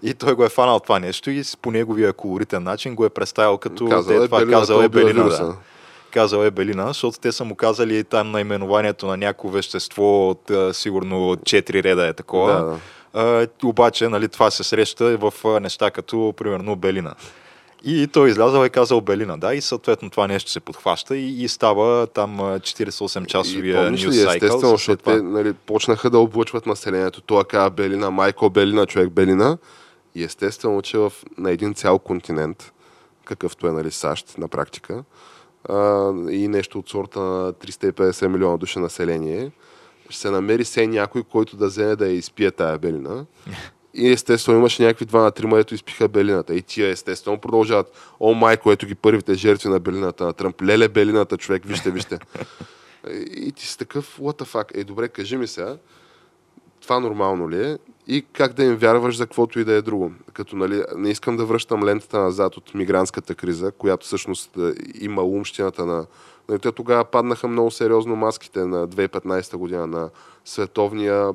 A: И той го е фанал това нещо и по неговия колоритен начин го е представил като
B: Казал е
A: това
B: Белина,
A: казал е
B: убива
A: Белина. Да. Казал е Белина, защото те са му казали там наименованието на някакво вещество от а, сигурно 4 реда е такова.
B: Да, да.
A: А, обаче, нали, това се среща в неща като, примерно, Белина. И той излязъл и казал Белина, да, и съответно това нещо се подхваща и, и става там а, 48-часовия
B: И помниш
A: нюс
B: ли,
A: сайкъл.
B: естествено, защото
A: това.
B: те нали, почнаха да облъчват населението. Това казва Белина, майко Белина, човек Белина. И естествено, че в, на един цял континент, какъвто е нали, САЩ на практика, а, и нещо от сорта на 350 милиона души население, ще се намери се някой, който да вземе да я изпие тая белина. И естествено имаше някакви два на трима, ето изпиха белината. И тия естествено продължават. О, майко, ето ги първите жертви на белината на Тръмп. Леле белината, човек, вижте, вижте. И ти си такъв, what the fuck? Е, добре, кажи ми сега, това нормално ли е? И как да им вярваш за каквото и да е друго? Като, нали, не искам да връщам лентата назад от мигрантската криза, която всъщност е, има умщината на Нали, те тогава паднаха много сериозно маските на 2015 година на световния,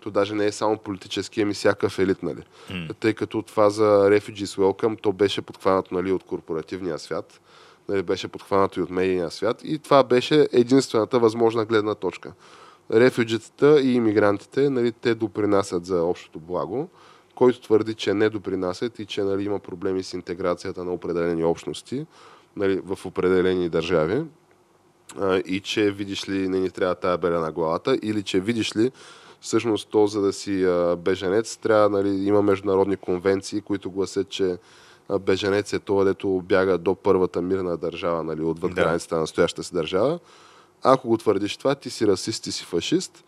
B: то даже не е само политически, ами всякакъв елит, нали. Mm. Тъй като това за Refugees Welcome, то беше подхванато нали, от корпоративния свят, нали, беше подхванато и от медийния свят и това беше единствената възможна гледна точка. Рефюджитата и иммигрантите, нали, те допринасят за общото благо, който твърди, че не допринасят и че нали, има проблеми с интеграцията на определени общности нали, в определени държави а, и че видиш ли не ни трябва тая беля на главата или че видиш ли всъщност то за да си а, беженец трябва нали, има международни конвенции, които гласят, че беженец е това, дето бяга до първата мирна държава, нали, отвъд да. границата на настоящата си държава. Ако го твърдиш това, ти си расист, ти си фашист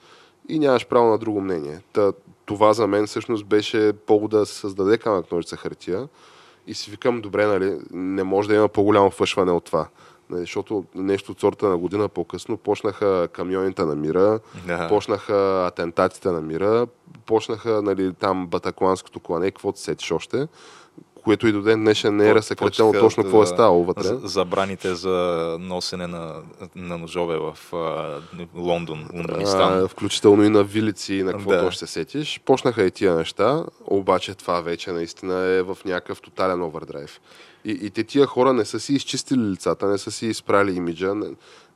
B: и нямаш право на друго мнение. Та, това за мен всъщност беше повод да се създаде камък ножица хартия и си викам, добре, нали, не може да има по-голямо фъшване от това. Нали, защото нещо от сорта на година по-късно почнаха камионите на мира, да. почнаха атентатите на мира, почнаха нали, там батакланското клане, каквото сетиш още което и до ден днешен не е разсекретено точно какво е ставало вътре.
A: Забраните за носене на, на ножове в а, Лондон, Лондонистан.
B: Включително и на вилици и на какво да. се сетиш. Почнаха и тия неща, обаче това вече наистина е в някакъв тотален овердрайв. И, и те тия хора не са си изчистили лицата, не са си изправили имиджа. Не,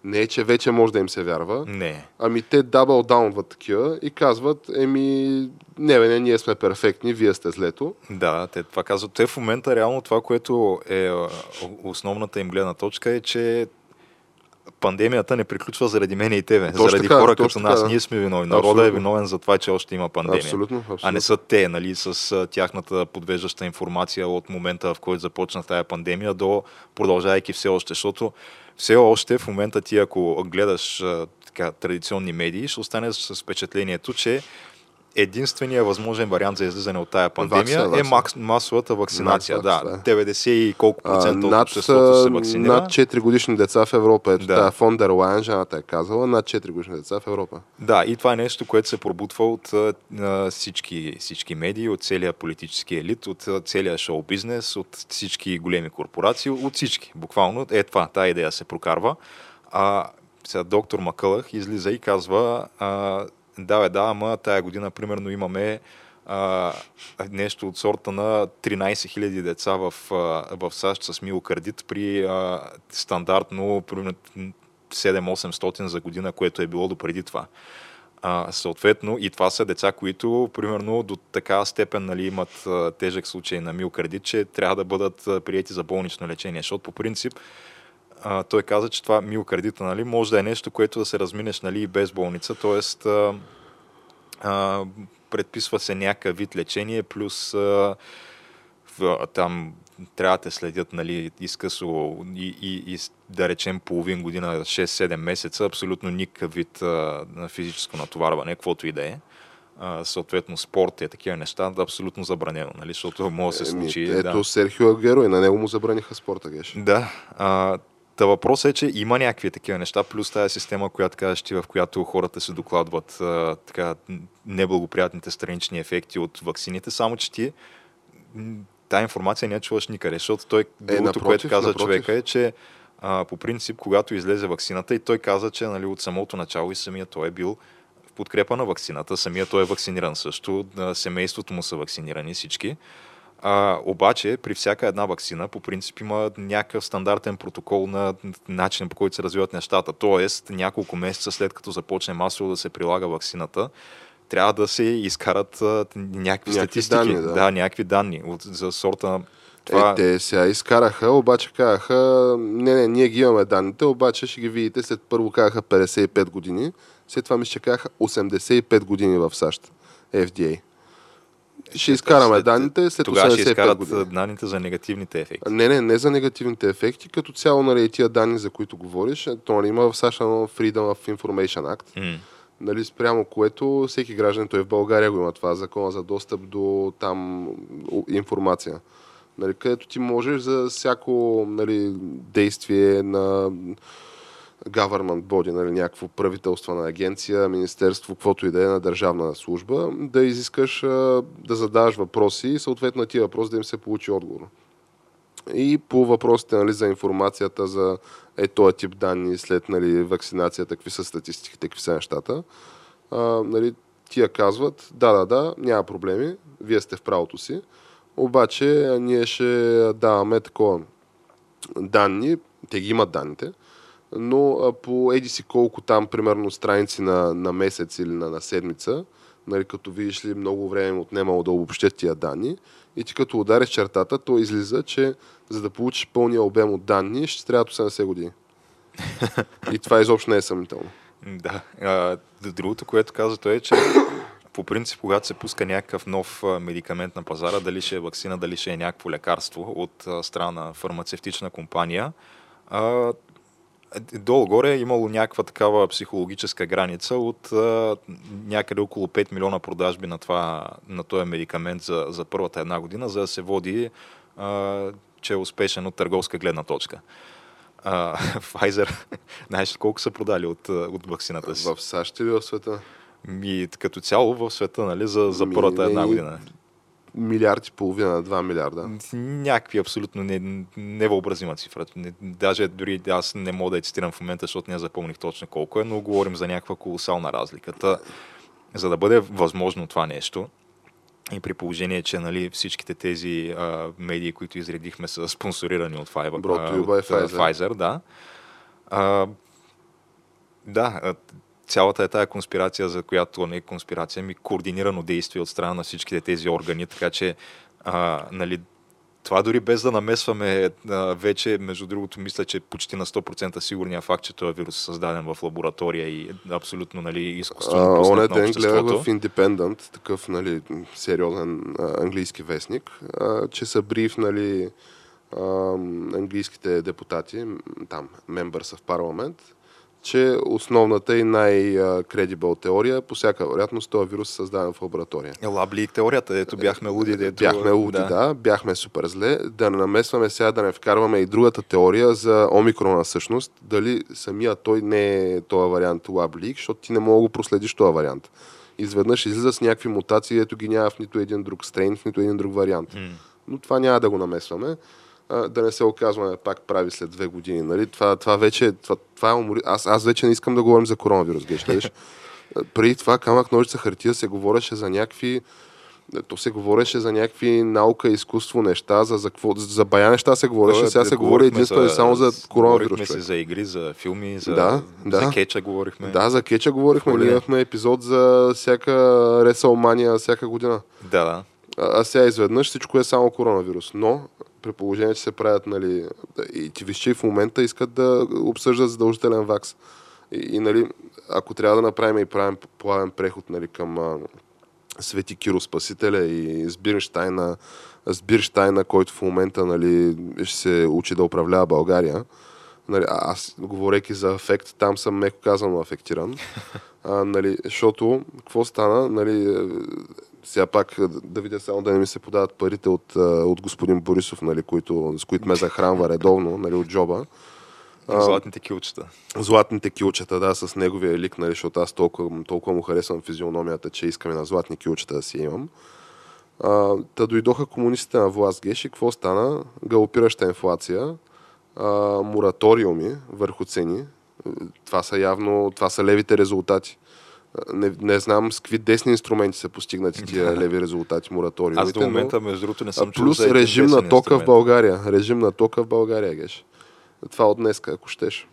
B: не е, че вече може да им се вярва.
A: Не.
B: Ами те дабъл даунват такива и казват, еми, не, не, ние сме перфектни, вие сте злето.
A: Да, те това казват. Те в момента реално това, което е основната им гледна точка е, че пандемията не приключва заради мен и тебе. Точно заради така, хора като нас. Да. Ние сме виновни. Народа е виновен за това, че още има пандемия.
B: Абсолютно, абсолютно.
A: А не са те, нали, с тяхната подвеждаща информация от момента, в който започна тая пандемия, до продължайки все още. Защото все още в момента ти, ако гледаш така, традиционни медии, ще останеш с впечатлението, че единствения възможен вариант за излизане от тая пандемия Вакцина, е макс, масовата вакцинация. Да, 90 и колко процента от обществото се вакцинира.
B: Над 4 годишни деца в Европа. Ето да. тая фон дер Лайен, жената е казала, над 4 годишни деца в Европа.
A: Да, и това е нещо, което се пробутва от а, всички, всички медии, от целия политически елит, от целия шоу-бизнес, от всички големи корпорации, от всички. Буквално е това, тази идея се прокарва. А, сега доктор Макълъх излиза и казва, а, да, бе, да, ама тая година примерно имаме а, нещо от сорта на 13 000 деца в, а, в САЩ с миокардит при а, стандартно примерно 7-800 за година, което е било допреди това. А, съответно, и това са деца, които примерно до така степен нали, имат а, тежък случай на миокардит, че трябва да бъдат а, приети за болнично лечение, защото по принцип а, той каза, че това миокардита нали, може да е нещо, което да се разминеш нали, без болница, т.е. предписва се някакъв вид лечение, плюс а, в, там трябва да те следят нали, изкъсо и, и, и да речем половин година, 6-7 месеца, абсолютно никакъв вид а, на физическо натоварване, каквото и да е. Uh, съответно спорт и такива неща, да абсолютно забранено, нали? защото може да се случи.
B: Еми, ето да. Серхио Агеро и на него му забраниха спорта, геш.
A: Да, а, Та въпросът е, че има някакви такива неща, плюс тази система, която казваш ти, в която хората се докладват а, така, неблагоприятните странични ефекти от ваксините, само че ти тази информация не я чуваш никъде, защото той, е, другото, напротив, което каза напротив. човека е, че а, по принцип, когато излезе ваксината и той каза, че нали, от самото начало и самия той е бил в подкрепа на ваксината, самия той е вакциниран също, семейството му са вакцинирани всички. А, обаче, при всяка една вакцина, по принцип има някакъв стандартен протокол на начин по който се развиват нещата. Тоест, няколко месеца след като започне масово да се прилага вакцината, трябва да се изкарат а, някакви, някакви статистики. Данни, да. да, някакви данни от, за сорта
B: това... Е, те сега изкараха, обаче казаха, не, не, ние ги имаме данните, обаче ще ги видите след първо казаха 55 години, след това ми ще казаха 85 години в САЩ, FDA ще изкараме след, данните след
A: Тогава ще изкарат години. данните за негативните ефекти.
B: Не, не, не за негативните ефекти. Като цяло, нали, тия данни, за които говориш, то нали, има в САЩ Freedom of Information Act, mm. нали, спрямо което всеки граждан, той в България го има това, закона за достъп до там информация. Нали, където ти можеш за всяко нали, действие на government body, нали, някакво правителствена агенция, министерство, каквото и да е на държавна служба, да изискаш да задаваш въпроси и съответно на тия въпроси да им се получи отговор. И по въпросите нали, за информацията за е този тип данни след нали, вакцинацията, какви са статистиките, какви са нещата, а, нали, тия казват, да, да, да, няма проблеми, вие сте в правото си, обаче ние ще даваме такова данни, те ги имат данните, но по еди си колко там, примерно, страници на, на месец или на, на седмица, нали, като видиш ли много време отнемало да обобщят тия данни, и ти като удариш чертата, то излиза, че за да получиш пълния обем от данни, ще трябва 80 години. и това изобщо не е съмнително.
A: Да. А, другото, което каза той е, че по принцип, когато се пуска някакъв нов медикамент на пазара, дали ще е вакцина, дали ще е някакво лекарство от страна на фармацевтична компания, а, долу-горе е имало някаква такава психологическа граница от а, някъде около 5 милиона продажби на, това, на този медикамент за, за първата една година, за да се води, а, че е успешен от търговска гледна точка. А, Pfizer, знаеш колко са продали от, от вакцината си?
B: В САЩ или в света?
A: Ми, като цяло в света, нали, за, за първата една година
B: милиард и половина, 2 милиарда.
A: Някакви абсолютно не, невъобразима цифра. Не, даже дори аз не мога да я цитирам в момента, защото не запомних точно колко е, но говорим за някаква колосална разлика. Та, за да бъде възможно това нещо, и при положение, че нали, всичките тези а, медии, които изредихме, са спонсорирани от, Fiverr,
B: Bro,
A: а,
B: от Pfizer.
A: Pfizer, да. А, да, цялата е тая конспирация, за която не е конспирация, ми координирано действие от страна на всичките тези органи, така че а, нали, това дори без да намесваме а, вече, между другото, мисля, че почти на 100% сигурния факт, че този вирус е създаден в лаборатория и абсолютно нали, изкуствено
B: на ден гледах в Independent, такъв нали, сериозен а, английски вестник, а, че са бриф нали, а, английските депутати, там, members в парламент, че основната и най-кредибъл теория по всяка вероятност този вирус е създаден в лаборатория.
A: Лабли теорията, ето бяхме луди. Дето...
B: Бяхме луди, да. да. Бяхме супер зле. Да не намесваме сега, да не вкарваме и другата теория за омикрона всъщност. Дали самия той не е този вариант лаблик, защото ти не мога да го проследиш този вариант. Изведнъж излиза с някакви мутации, ето ги няма в нито един друг стрейн, в нито един друг вариант. Mm. Но това няма да го намесваме да не се оказваме пак прави след две години. Нали? Това, това вече, това, това е умори... аз, аз вече не искам да говорим за коронавирус, геш, Преди това камък ножица хартия се говореше за някакви то се говореше за някакви наука, изкуство, неща, за, за, за, за бая неща се говореше, сега се говори единствено и само за коронавирус.
A: Говорихме се за игри, за филми, за, да, да. за кеча говорихме.
B: Да, за кеча говорихме. Ние имахме епизод за всяка Ресалмания всяка година.
A: Да, да.
B: А, а сега изведнъж всичко е само коронавирус. Но при положение, че се правят, нали, и ти виж, че в момента искат да обсъждат задължителен вакс. И, и нали, ако трябва да направим и правим плавен преход нали, към а, Свети Киро Спасителя и Сбирштайна, Сбирштайна, който в момента нали, ще се учи да управлява България, нали, аз, говорейки за афект, там съм меко казано афектиран. А, нали, защото, какво стана? Нали, сега пак да видя само да не ми се подават парите от, от господин Борисов, нали, които, с които ме захранва редовно нали, от джоба.
A: Златните килчета.
B: Златните килчета, да, с неговия лик, нали, защото аз толкова, толкова му харесвам физиономията, че искаме на златни килчета да си имам. А, та дойдоха комунистите на власт Геши, какво стана? Галопираща инфлация, а, мораториуми върху цени. Това са явно, това са левите резултати не, не знам с какви десни инструменти са постигнати тия леви резултати, мораториумите.
A: Аз до момента, между другото, не съм
B: чул Плюс за режим на тока в България. Режим на тока в България, геш. Това от днеска, ако щеш.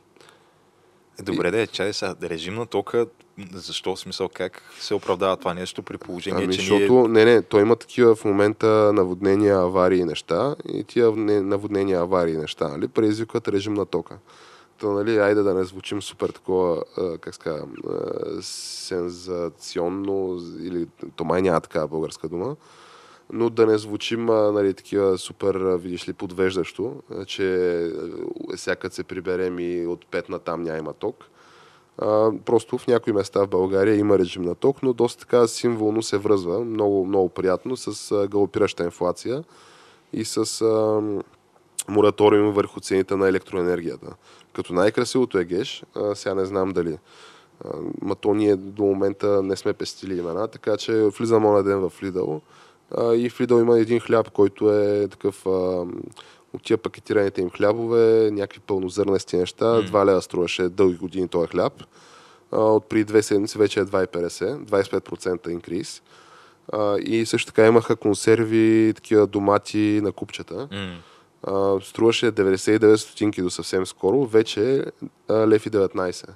A: Е, добре, да, чай сега, режим на тока, защо смисъл, как се оправдава това нещо при положение,
B: ами,
A: че
B: защото, ние... не, не, той има такива в момента наводнения, аварии и неща и тия наводнения, аварии и неща, нали, предизвикват режим на тока. То, нали, айде да не звучим супер такова, как ска, сензационно, или то май няма такава българска дума, но да не звучим нали, такива супер, видиш ли, подвеждащо, че всякът се приберем и от 5 на там няма ток. А, просто в някои места в България има режим на ток, но доста така символно се връзва, много, много приятно, с галопираща инфлация и с а, мораториум върху цените на електроенергията. Като най-красивото е Геш, а, сега не знам дали. А, ма то ние до момента не сме пестили имена, така че влизам на ден в Лидъл. А, и в Лидъл има един хляб, който е такъв а, от тия пакетираните им хлябове, някакви пълнозърнести неща, mm. 2 лева струваше дълги години този хляб. А, от при две седмици вече е 2,50, 25% инкриз. А, и също така имаха консерви, такива домати на купчета.
A: М.
B: А, струваше 99 стотинки до съвсем скоро, вече е лев и 19.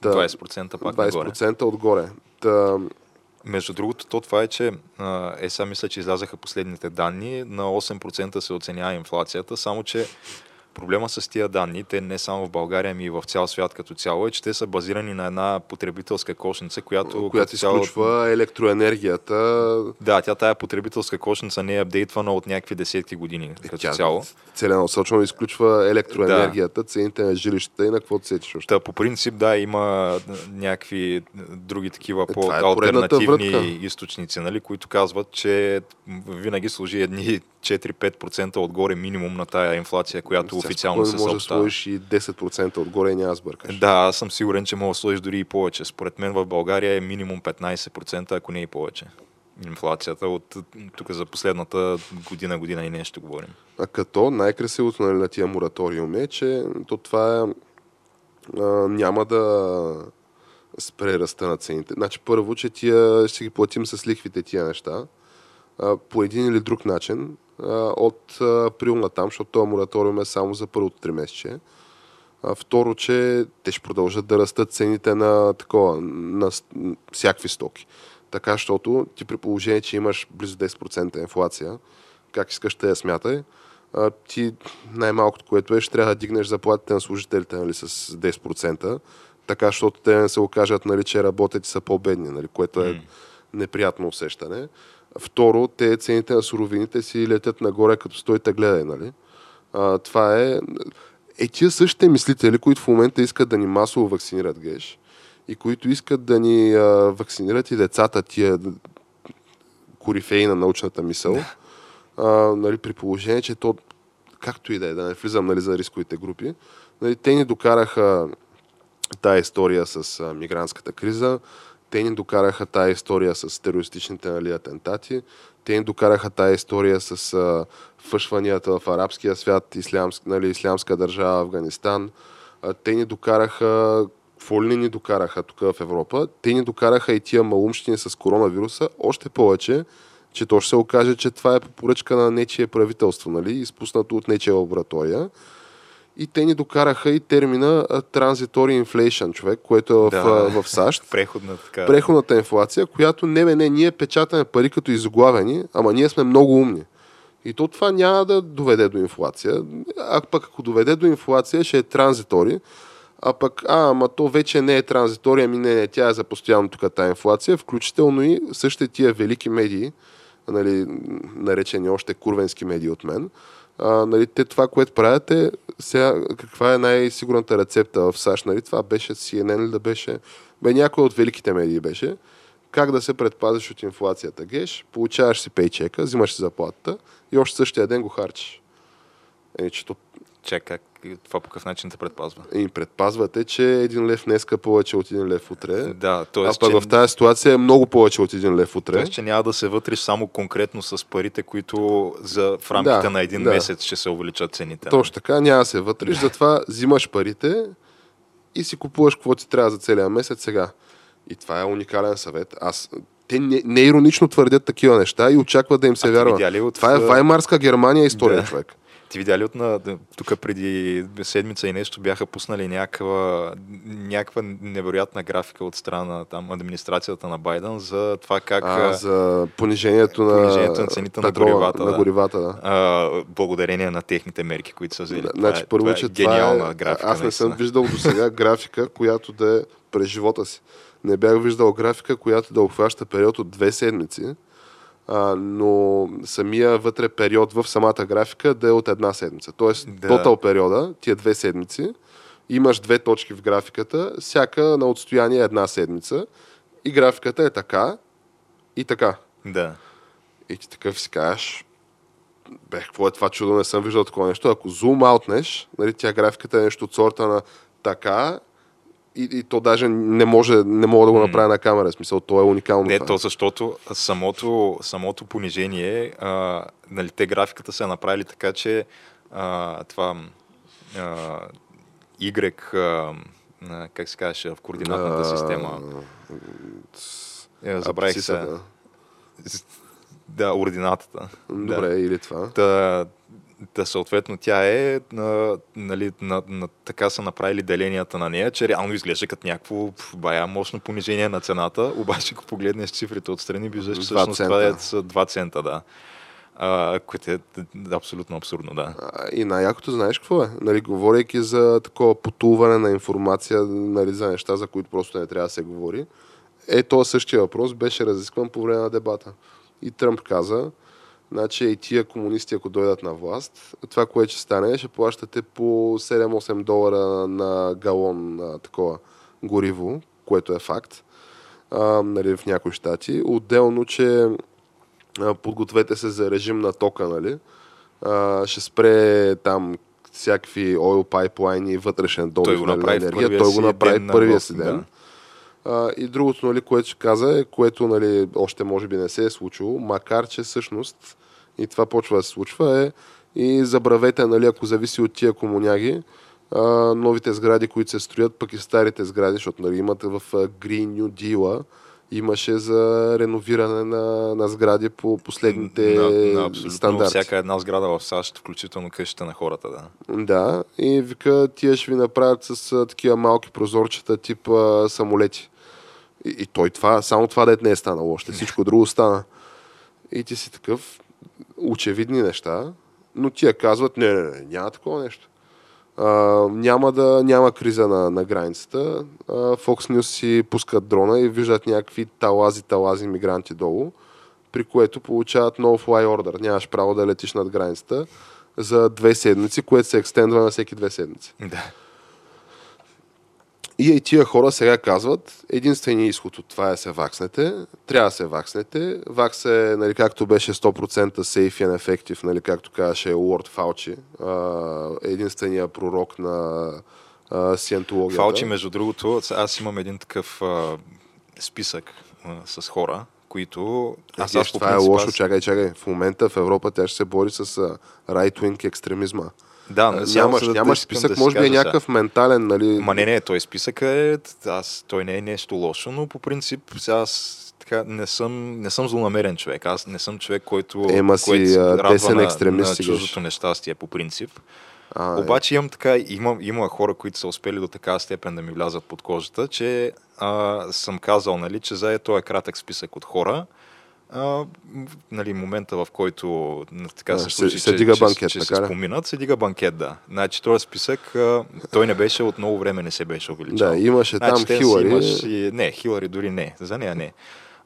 B: Та,
A: 20% пак нагоре.
B: 20% отгоре. Та,
A: Между другото, то това е, че е, сега мисля, че излязаха последните данни, на 8% се оценява инфлацията, само че проблема с тия данни, те не само в България, ами и в цял свят като цяло, е, че те са базирани на една потребителска кошница, която,
B: която
A: като цяло-
B: изключва електроенергията.
A: Да, тя тая потребителска кошница не е апдейтвана от някакви десетки години като
B: Тя
A: цяло.
B: целенасочено изключва електроенергията, цените на жилищата и на какво сечеш още.
A: Та, по принцип, да, има някакви други такива
B: е
A: по-алтернативни
B: врътка.
A: източници, нали, които казват, че винаги служи едни 4-5% отгоре минимум на тая инфлация, която
B: Сега
A: официално се
B: спокойно може да
A: съобщава.
B: сложиш и 10% отгоре и няма сбъркаш.
A: Да, аз съм сигурен, че мога да сложиш дори и повече. Според мен в България е минимум 15%, ако не и повече. Инфлацията от тук за последната година, година и нещо говорим.
B: А като най-красивото нали, на тия мораториум е, че то това е, а, няма да спре ръста на цените. Значи първо, че тия ще ги платим с лихвите тия неща а, по един или друг начин от април на там, защото този мораториум е само за първото три месече. Второ, че те ще продължат да растат цените на такова, на всякакви стоки. Така, защото ти при положение, че имаш близо 10% инфлация, как искаш да я смятай, ти най-малкото, което е, ще трябва да дигнеш заплатите на служителите нали, с 10%, така, защото те не се окажат, нали, че работят и са по-бедни, нали, което е неприятно усещане. Второ, те цените на суровините си летят нагоре, като стойте гледай, нали? А, това е... Е, тия същите мислители, които в момента искат да ни масово вакцинират геш и които искат да ни а, вакцинират и децата, тия корифеи на научната мисъл, а, нали, при положение, че то, както и да е, да не влизам нали, за рисковите групи, нали, те ни докараха тая история с а, мигрантската криза, те ни докараха тая история с терористичните нали, атентати, те ни докараха тая история с а, фъшванията в арабския свят, ислямск, нали, ислямска държава, Афганистан. А, те ни докараха, какво ли ни докараха тук в Европа, те ни докараха и тия малумщини с коронавируса, още повече, че то ще се окаже, че това е по поръчка на нечие правителство, нали, изпуснато от нечия лаборатория. И те ни докараха и термина transitory inflation, човек, което е в,
A: Да.
B: в САЩ.
A: Преходна така.
B: Преходната инфлация, която не, бе, не, ние печатаме пари като изглавени, ама ние сме много умни. И то това няма да доведе до инфлация. А пък ако доведе до инфлация, ще е транзитори. А пък, а, ама то вече не е транзитори, ами не, не, тя е за постоянно тук тази инфлация, включително и същите тия велики медии, нали, наречени още курвенски медии от мен, а, нали, те това, което правят е, сега, каква е най-сигурната рецепта в САЩ, нали, това беше CNN ли да беше, бе, някой от великите медии беше, как да се предпазиш от инфлацията. Геш, получаваш си пейчека, взимаш си заплатата и още същия ден го харчиш. Е, че то
A: Чак, това по какъв начин те предпазва?
B: им предпазвате, че един лев днеска повече от един лев утре.
A: Да,
B: а
A: т.е.
B: пък
A: че,
B: в тази ситуация е много повече от един лев утре.
A: т.е. че няма да се вътриш само конкретно с парите, които за, в рамките
B: Да,
A: на един
B: да.
A: месец ще се увеличат цените.
B: Точно така, няма да се вътриш, затова взимаш парите и си купуваш какво ти трябва за целия месец сега. И това е уникален съвет. Аз, те не, не иронично твърдят такива неща и очакват да им се
A: А
B: вярва.
A: ли от-
B: Това е Ваймарска Германия история,
A: Да.
B: човек.
A: Ти видя ли от на, тук преди седмица и нещо бяха пуснали някаква, някаква невероятна графика от страна на там, администрацията на Байден за това как
B: А, за понижението на,
A: понижението на цените на
B: петрола,
A: горивата,
B: На
A: да.
B: горивата да.
A: а, благодарение на техните мерки, които са взели.
B: Да, Значи,
A: е,
B: първо,
A: е
B: че
A: гениална
B: това е,
A: графика.
B: Аз не съм
A: наистина.
B: виждал до сега графика, която да е през живота си. Не бях виждал графика, която да обхваща период от две седмици, а, но самия вътре период в самата графика да е от една седмица. Тоест,
A: Да.
B: тотал периода, тия две седмици, имаш две точки в графиката, всяка на отстояние една седмица и графиката е така и така.
A: Да.
B: И ти такъв си кажеш, бе, какво е това чудо, не съм виждал такова нещо. Ако зум аутнеш, нали, тя графиката е нещо от сорта на така и, и то даже не може, не мога да го направя на камера. В смисъл, то е уникално.
A: Не,
B: това.
A: то защото самото, самото понижение, а, нали, те графиката са направили така, че а, това а, Y, а, как се казваше, в координатната система. Е, забравих се. Да, ординатата.
B: Добре,
A: Да.
B: или това.
A: Та, та съответно тя е, на, нали, на, на, така са направили деленията на нея, че реално изглежда като някакво бая мощно понижение на цената, обаче ако погледнеш цифрите отстрани, виждаш, че всъщност това е
B: цента.
A: с 2 цента, да. А, което е абсолютно абсурдно, да.
B: А, И най-якото знаеш какво е? Нали, говорейки за такова потулване на информация нали, за неща, за които просто не трябва да се говори, е, то същия въпрос беше разискван по време на дебата. И Тръмп каза, значи и тия комунисти, ако дойдат на власт, това, което ще стане, ще плащате по 7-8 долара на галон на такова гориво, което е факт, а, нали, в някои щати. Отделно, че а, подгответе се за режим на тока, нали? А, ще спре там всякакви oil pipeline и вътрешен добив нали, на
A: в
B: енергия. Той го направи
A: ден
B: първия си
A: да.
B: А, и другото, нали, което ще каза е, което нали, още може би не се е случило, макар че всъщност и това почва да се случва е и забравете, нали, ако зависи от тия комуняги, а, новите сгради, които се строят, пък и старите сгради, защото нали, имате в Green New Deal имаше за реновиране на, на сгради по последните
A: на, на абсолютно
B: стандарти.
A: всяка една сграда в САЩ, включително къщите на хората, да.
B: Да, и вика, тия ще ви направят с такива малки прозорчета, тип а, самолети. И, и той това, само това да не е станало още, всичко друго стана. И ти си такъв, очевидни неща, но тия казват, не, не, не, няма такова нещо. А, няма, да, няма криза на, на границата. А, Fox News си пускат дрона и виждат някакви талази, талази мигранти долу, при което получават no fly order. Нямаш право да летиш над границата за две седмици, което се екстендва на всеки две седмици.
A: Да.
B: И, и тия хора сега казват, единственият изход от това е се вакснете, трябва да се вакснете. Вакс е, нали, както беше 100% safe and effective, нали, както казваше Уорд Фаучи, а, единствения пророк на сиентологията.
A: Фалчи, между другото, аз имам един такъв а, списък а, с хора, които...
B: Аз,
A: аз по
B: това е
A: принцип,
B: лошо,
A: аз-
B: чакай, чакай. В момента в Европа тя ще се бори с а, right-wing екстремизма.
A: Да,
B: А,
A: но
B: нямаш,
A: да-
B: нямаш списък,
A: да
B: може би е някакъв ментален, нали?
A: Ма не, не, той списъка е, аз, той не е нещо лошо, но по принцип сега аз така, не съм, не съм злонамерен човек. Аз не съм човек, който,
B: Ема си,
A: който се радва на, на чуждото нещастие по принцип.
B: А, е.
A: Обаче имам така, има, има хора, които са успели до такава степен да ми влязат под кожата, че а, съм казал, нали, че за този кратък списък от хора, а, нали, момента в който така
B: А,
A: се
B: се-
A: случи,
B: се
A: че,
B: дига
A: че,
B: банкет,
A: че,
B: така
A: се споминат, се дига банкет, да. Значи този списък, а, той не беше от много време, не се беше увеличал.
B: Да, имаше там
A: те си
B: Хилари.
A: Имаш и, не, Хилари дори не, за нея не.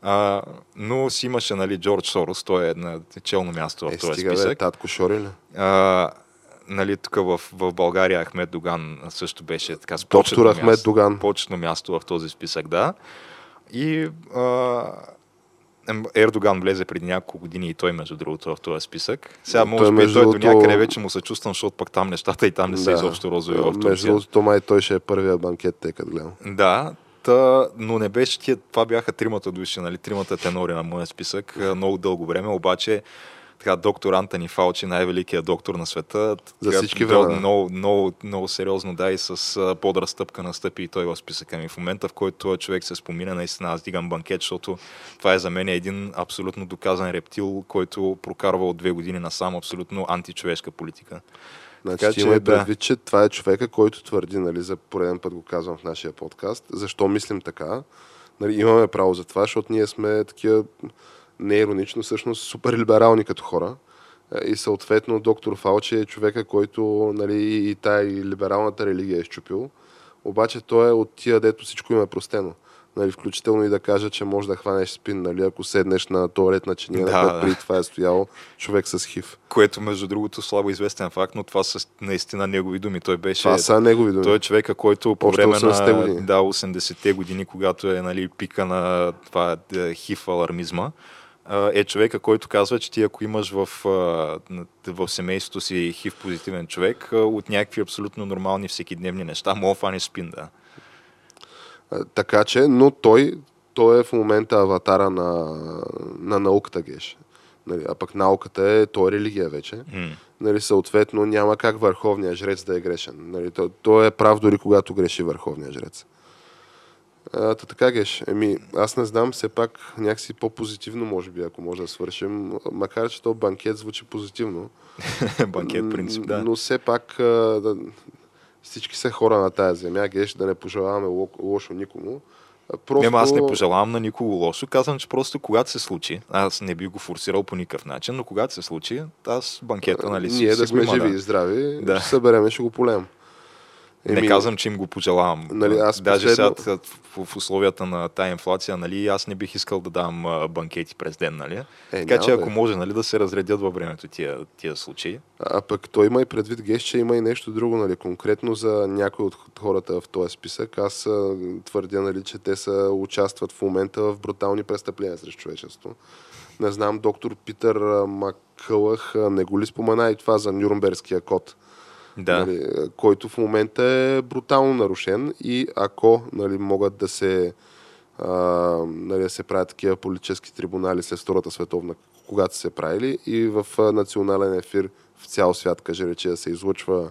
A: А, но си имаше, нали, Джордж Сорос, той е на челно място в
B: Е,
A: този
B: стига, бе,
A: списък.
B: татко Шори ли?
A: А, нали, тук в, в България Ахмед Доган също беше така с
B: Доктор Ахмед
A: място,
B: Доган.
A: почетно място в този списък, да. И а, Ердоган влезе преди няколко години и той, между другото, в този списък. Сега,
B: Той,
A: може би,
B: между
A: той до
B: другото-
A: някъде вече му се чувствам, защото пък там нещата и там не са изобщо розови в
B: Между
A: Турция.
B: другото, то май той ще е първия банкет, тъй като гледам.
A: Да, та, но не беше тия, това бяха тримата души, нали, тримата тенори на моя списък, много дълго време, обаче така, доктор Антони Фаучи, най-великият доктор на света.
B: За
A: така,
B: всички времена.
A: много, много, много сериозно, да, и с подрастъпка настъпи и той в списъка ми. В момента, в който този човек се спомина, наистина аз дигам банкет, защото това е за мен един абсолютно доказан рептил, който прокарва от две години насам абсолютно античовешка политика.
B: Значи
A: Така че,
B: имай
A: да.
B: предвид, че това е човека, който твърди, нали, за пореден път го казвам в нашия подкаст. Защо мислим така? Нали, имаме право за това, защото ние сме такива не иронично, всъщност супер либерални като хора. Е, И съответно доктор Фалчи е човека, който нали, и тая и либералната религия е щупил. Обаче той е от тия, дето всичко им е простено. Нали, включително и да кажа, че може да хванеш спин, нали, ако седнеш на туалет на чиния,
A: Да,
B: да, преди това е стоял човек с хив.
A: Което, между другото, слабо известен факт, но това са наистина негови думи. Той беше
B: Това са негови думи.
A: Той е човека, който по време
B: 80-те
A: на
B: години.
A: да, 80-те години, когато е нали, пика на това е, хив алармизма, е човека, който казва, че ти ако имаш в, в семейството си хив позитивен човек, от някакви абсолютно нормални всекидневни неща, да фанеш спин, да.
B: Така че, но той, той е в момента аватара на, на науката, Геш. Нали, а пък науката е, то е религия вече.
A: М.
B: Нали, съответно няма как върховният жрец да е грешен. Нали, той, той е прав дори когато греши върховният жрец. А, та така геш. Еми, аз не знам, все пак някакси по-позитивно, може би, ако може да свършим. Макар, че то банкет звучи позитивно.
A: Банкет, принцип, да.
B: Но все пак а, да, всички са хора на тази земя, геш, да не пожелаваме ло- лошо никому. Просто...
A: Няма, аз не пожелавам на никого лошо. Казвам, че просто когато се случи, аз не би го форсирал по никакъв начин, но когато се случи, аз банкета, нали, си,
B: Ние да сме живи и здрави,
A: Да.
B: ще съберем и ще го полем.
A: Не казвам, че им го пожелавам.
B: Нали, аз
A: Даже
B: последно-
A: сега в, в условията на тая инфлация, нали, аз не бих искал да давам банкети през ден, нали?
B: Е,
A: така
B: няма
A: че ако
B: е.
A: може, нали, да се разредят във времето тия, тия случаи.
B: А пък той има и предвид геш, че има и нещо друго, нали, конкретно за някои от хората в този списък. Аз твърдя, нали, че те са, участват в момента в брутални престъпления срещу човечеството. Не знам, доктор Питър Макълъх не го ли спомена и това за Нюрнбергския код,
A: Да.
B: нали, който в момента е брутално нарушен и ако нали, могат да се а, нали, се правят такива политически трибунали след Втората световна, когато се правили и в национален ефир в цял свят, каже рече, да се излъчва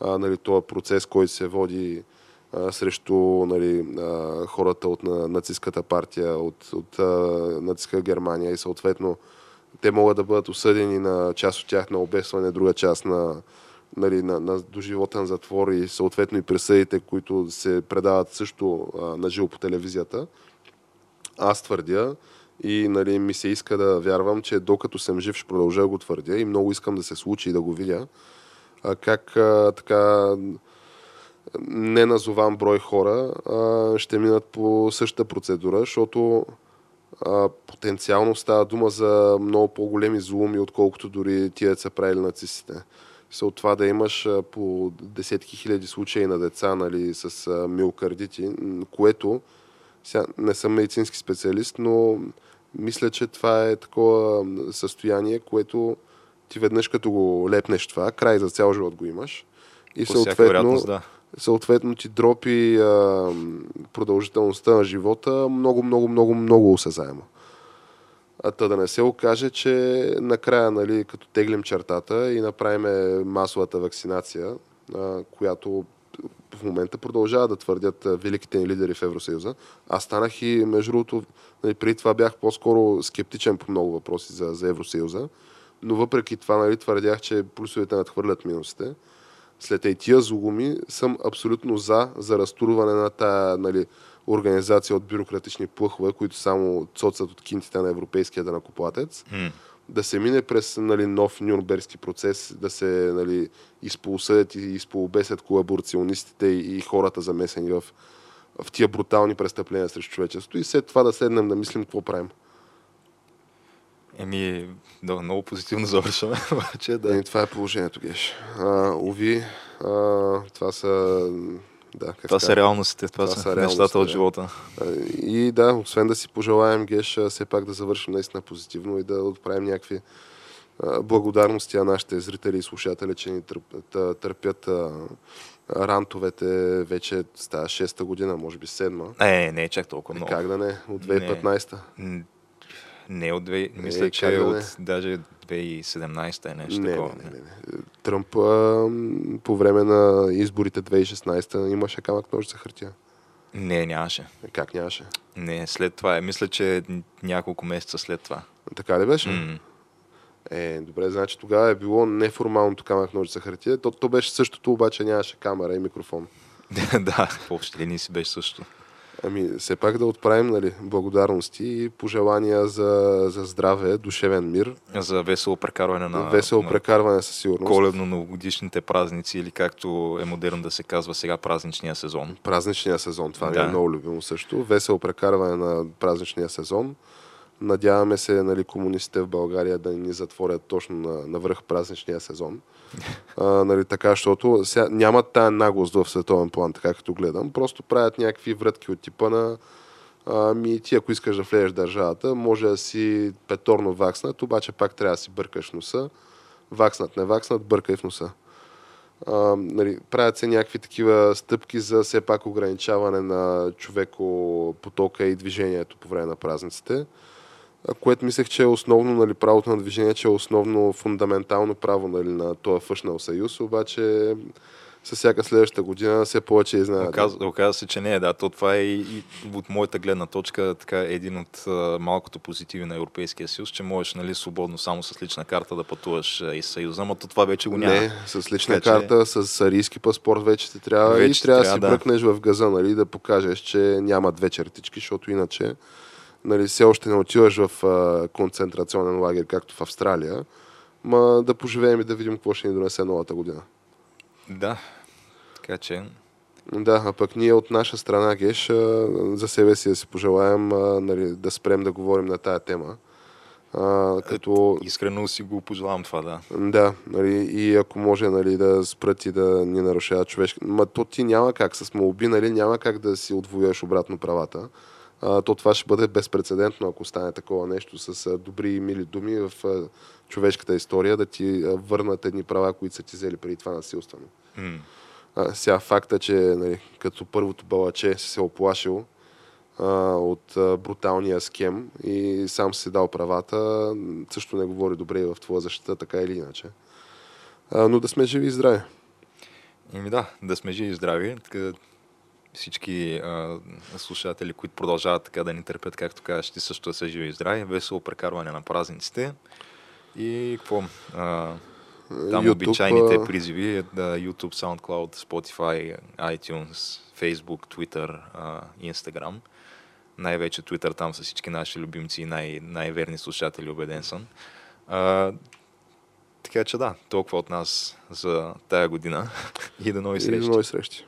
B: а, нали, този процес, който се води срещу нали, хората от на, нацистската партия, от, от нацистска Германия и съответно те могат да бъдат осъдени на част от тях на обесване, друга част на, нали, на, на доживотен затвор и съответно и присъдите, които се предават също а, на живо по телевизията. Аз твърдя и нали, ми се иска да вярвам, че докато съм жив ще продължа да го твърдя и много искам да се случи и да го видя. А, как а, така не назован брой хора а, ще минат по същата процедура, защото а, потенциално става дума за много по-големи зломи, отколкото дори тия са правили нацистите. Се от това да имаш по десетки хиляди случаи на деца нали, с миокардити, което сега не съм медицински специалист, но мисля, че това е такова състояние, което ти веднъж като го лепнеш това, край за цял живот го имаш. И
A: По
B: съответно,
A: да.
B: съответно ти дропи а, продължителността на живота много, много, много, много осезаемо. Та да не се окаже, че накрая, нали, като теглим чертата и направим масовата вакцинация, която в момента продължава да твърдят великите ни лидери в Евросъюза. Аз станах и, между другото, нали, преди това бях по-скоро скептичен по много въпроси за, за Евросъюза, но въпреки това нали, твърдях, че плюсовете надхвърлят минусите след и тия зломи съм абсолютно за, за разтурване на тая нали, организация от бюрократични плъхове, които само цоцат от кинтите на европейския данакоплатец,
A: М.
B: да се мине през нали, нов нюрнбергски процес, да се нали, изполусъдят и изполубесят колаборационистите и, и хората замесени в, в тия брутални престъпления срещу човечеството и след това да седнем да мислим какво правим.
A: Еми, да, много позитивно завършваме, обаче
B: Да.
A: да.
B: И това е положението, Геш. А, уви, а, това са... Да, как
A: Това са реалностите, това,
B: Това
A: са,
B: са
A: нещата от живота.
B: И да, освен да си пожелаем Геш, все пак да завършим наистина позитивно и да отправим някакви благодарности на нашите зрители и слушатели, че ни търпят рантовете вече става 6-та година, може би 7-ма.
A: Не, не чак толкова
B: Е,
A: много.
B: как да не? От 2015-та.
A: М, Не от две, мисля,
B: Е,
A: че е от даже 2017 е нещо
B: Не, не,
A: такова.
B: не, не, не. Тръмп а, по време на изборите 2016 имаше камък нож за хартия.
A: Не, нямаше.
B: Е, Как нямаше?
A: Не, след това е. Мисля, че няколко месеца след това.
B: Така ли беше?
A: М.
B: Е, добре, значи тогава е било неформалното камък нож за хартия. То, то беше същото, обаче нямаше камера и микрофон.
A: да, в общи линии си беше също.
B: Ами, все пак да отправим нали, благодарности и пожелания за, за здраве, душевен мир,
A: За весело прекарване на,
B: весело
A: на
B: прекарване със сигурност.
A: коледно-новогодишните празници или както е модерно да се казва сега празничния сезон.
B: Празничния сезон, това ми
A: Да.
B: е много любимо също. Весело прекарване на празничния сезон. Надяваме се нали, комунистите в България да ни затворят точно на, на връх празничния сезон. А, нали, така, защото сега нямат тая наглост в световен план, така като гледам. Просто правят някакви врътки от типа на Ами ти, ако искаш да влезеш в държавата, може да си петорно вакснат, обаче пак трябва да си бъркаш носа. Вакснат, не вакснат, бъркай в носа. А, нали, правят се някакви такива стъпки за все пак ограничаване на човеко потока и движението по време на празниците. Което мислех, че е основно нали, правото на движение, че е основно фундаментално право нали, на този фъшнал съюз, обаче с всяка следващата година все повече изненада.
A: Оказва, оказва се, че не е. Да, то това е и, и от моята гледна точка така един от а, малкото позитиви на Европейския съюз, че можеш нали, свободно само с лична карта да пътуваш а, из съюза, но то това вече го няма.
B: Не, с лична така, карта, че... с арийски паспорт вече ти трябва вече и трябва да си да. бръкнеш в газа, нали, да покажеш, че няма две чертички, защото иначе нали, все още не отиваш в а, концентрационен лагер, както в Австралия, ма да поживеем и да видим какво ще ни донесе новата година.
A: Да, така че...
B: Да, а пък ние от наша страна, Геш, за себе си да си пожелаем нали, да спрем да говорим на тая тема. А, като...
A: Искрено си го пожелавам това, да.
B: Да, нали, и ако може нали, да спрат и да ни нарушава човешки... Ма то ти няма как, с молби, нали, няма как да си отвоюеш обратно правата. То това ще бъде безпредседентно, ако стане такова нещо с добри и мили думи в човешката история, да ти върнат едни права, които са ти взели преди това насилствено. Mm. А, сега факта, че нали, като първото балаче си се оплашил а, от а, бруталния схем и сам си дал правата, също не говори добре и в твоя защита, така или иначе. А, но да сме живи и здрави.
A: Еми да, да сме живи и здрави. Така, всички а, слушатели, които продължават така да ни търпят, както казваш, ти също да са живи и здрави. Весело прекарване на празниците. И какво? А, там YouTube, обичайните призиви да YouTube, SoundCloud, Spotify, iTunes, Facebook, Twitter, Instagram. Най-вече Twitter, там са всички наши любимци и най- най-верни слушатели, убеден съм. А, така че да, толкова от нас за тая година и до нови срещи. И до
B: нови срещи.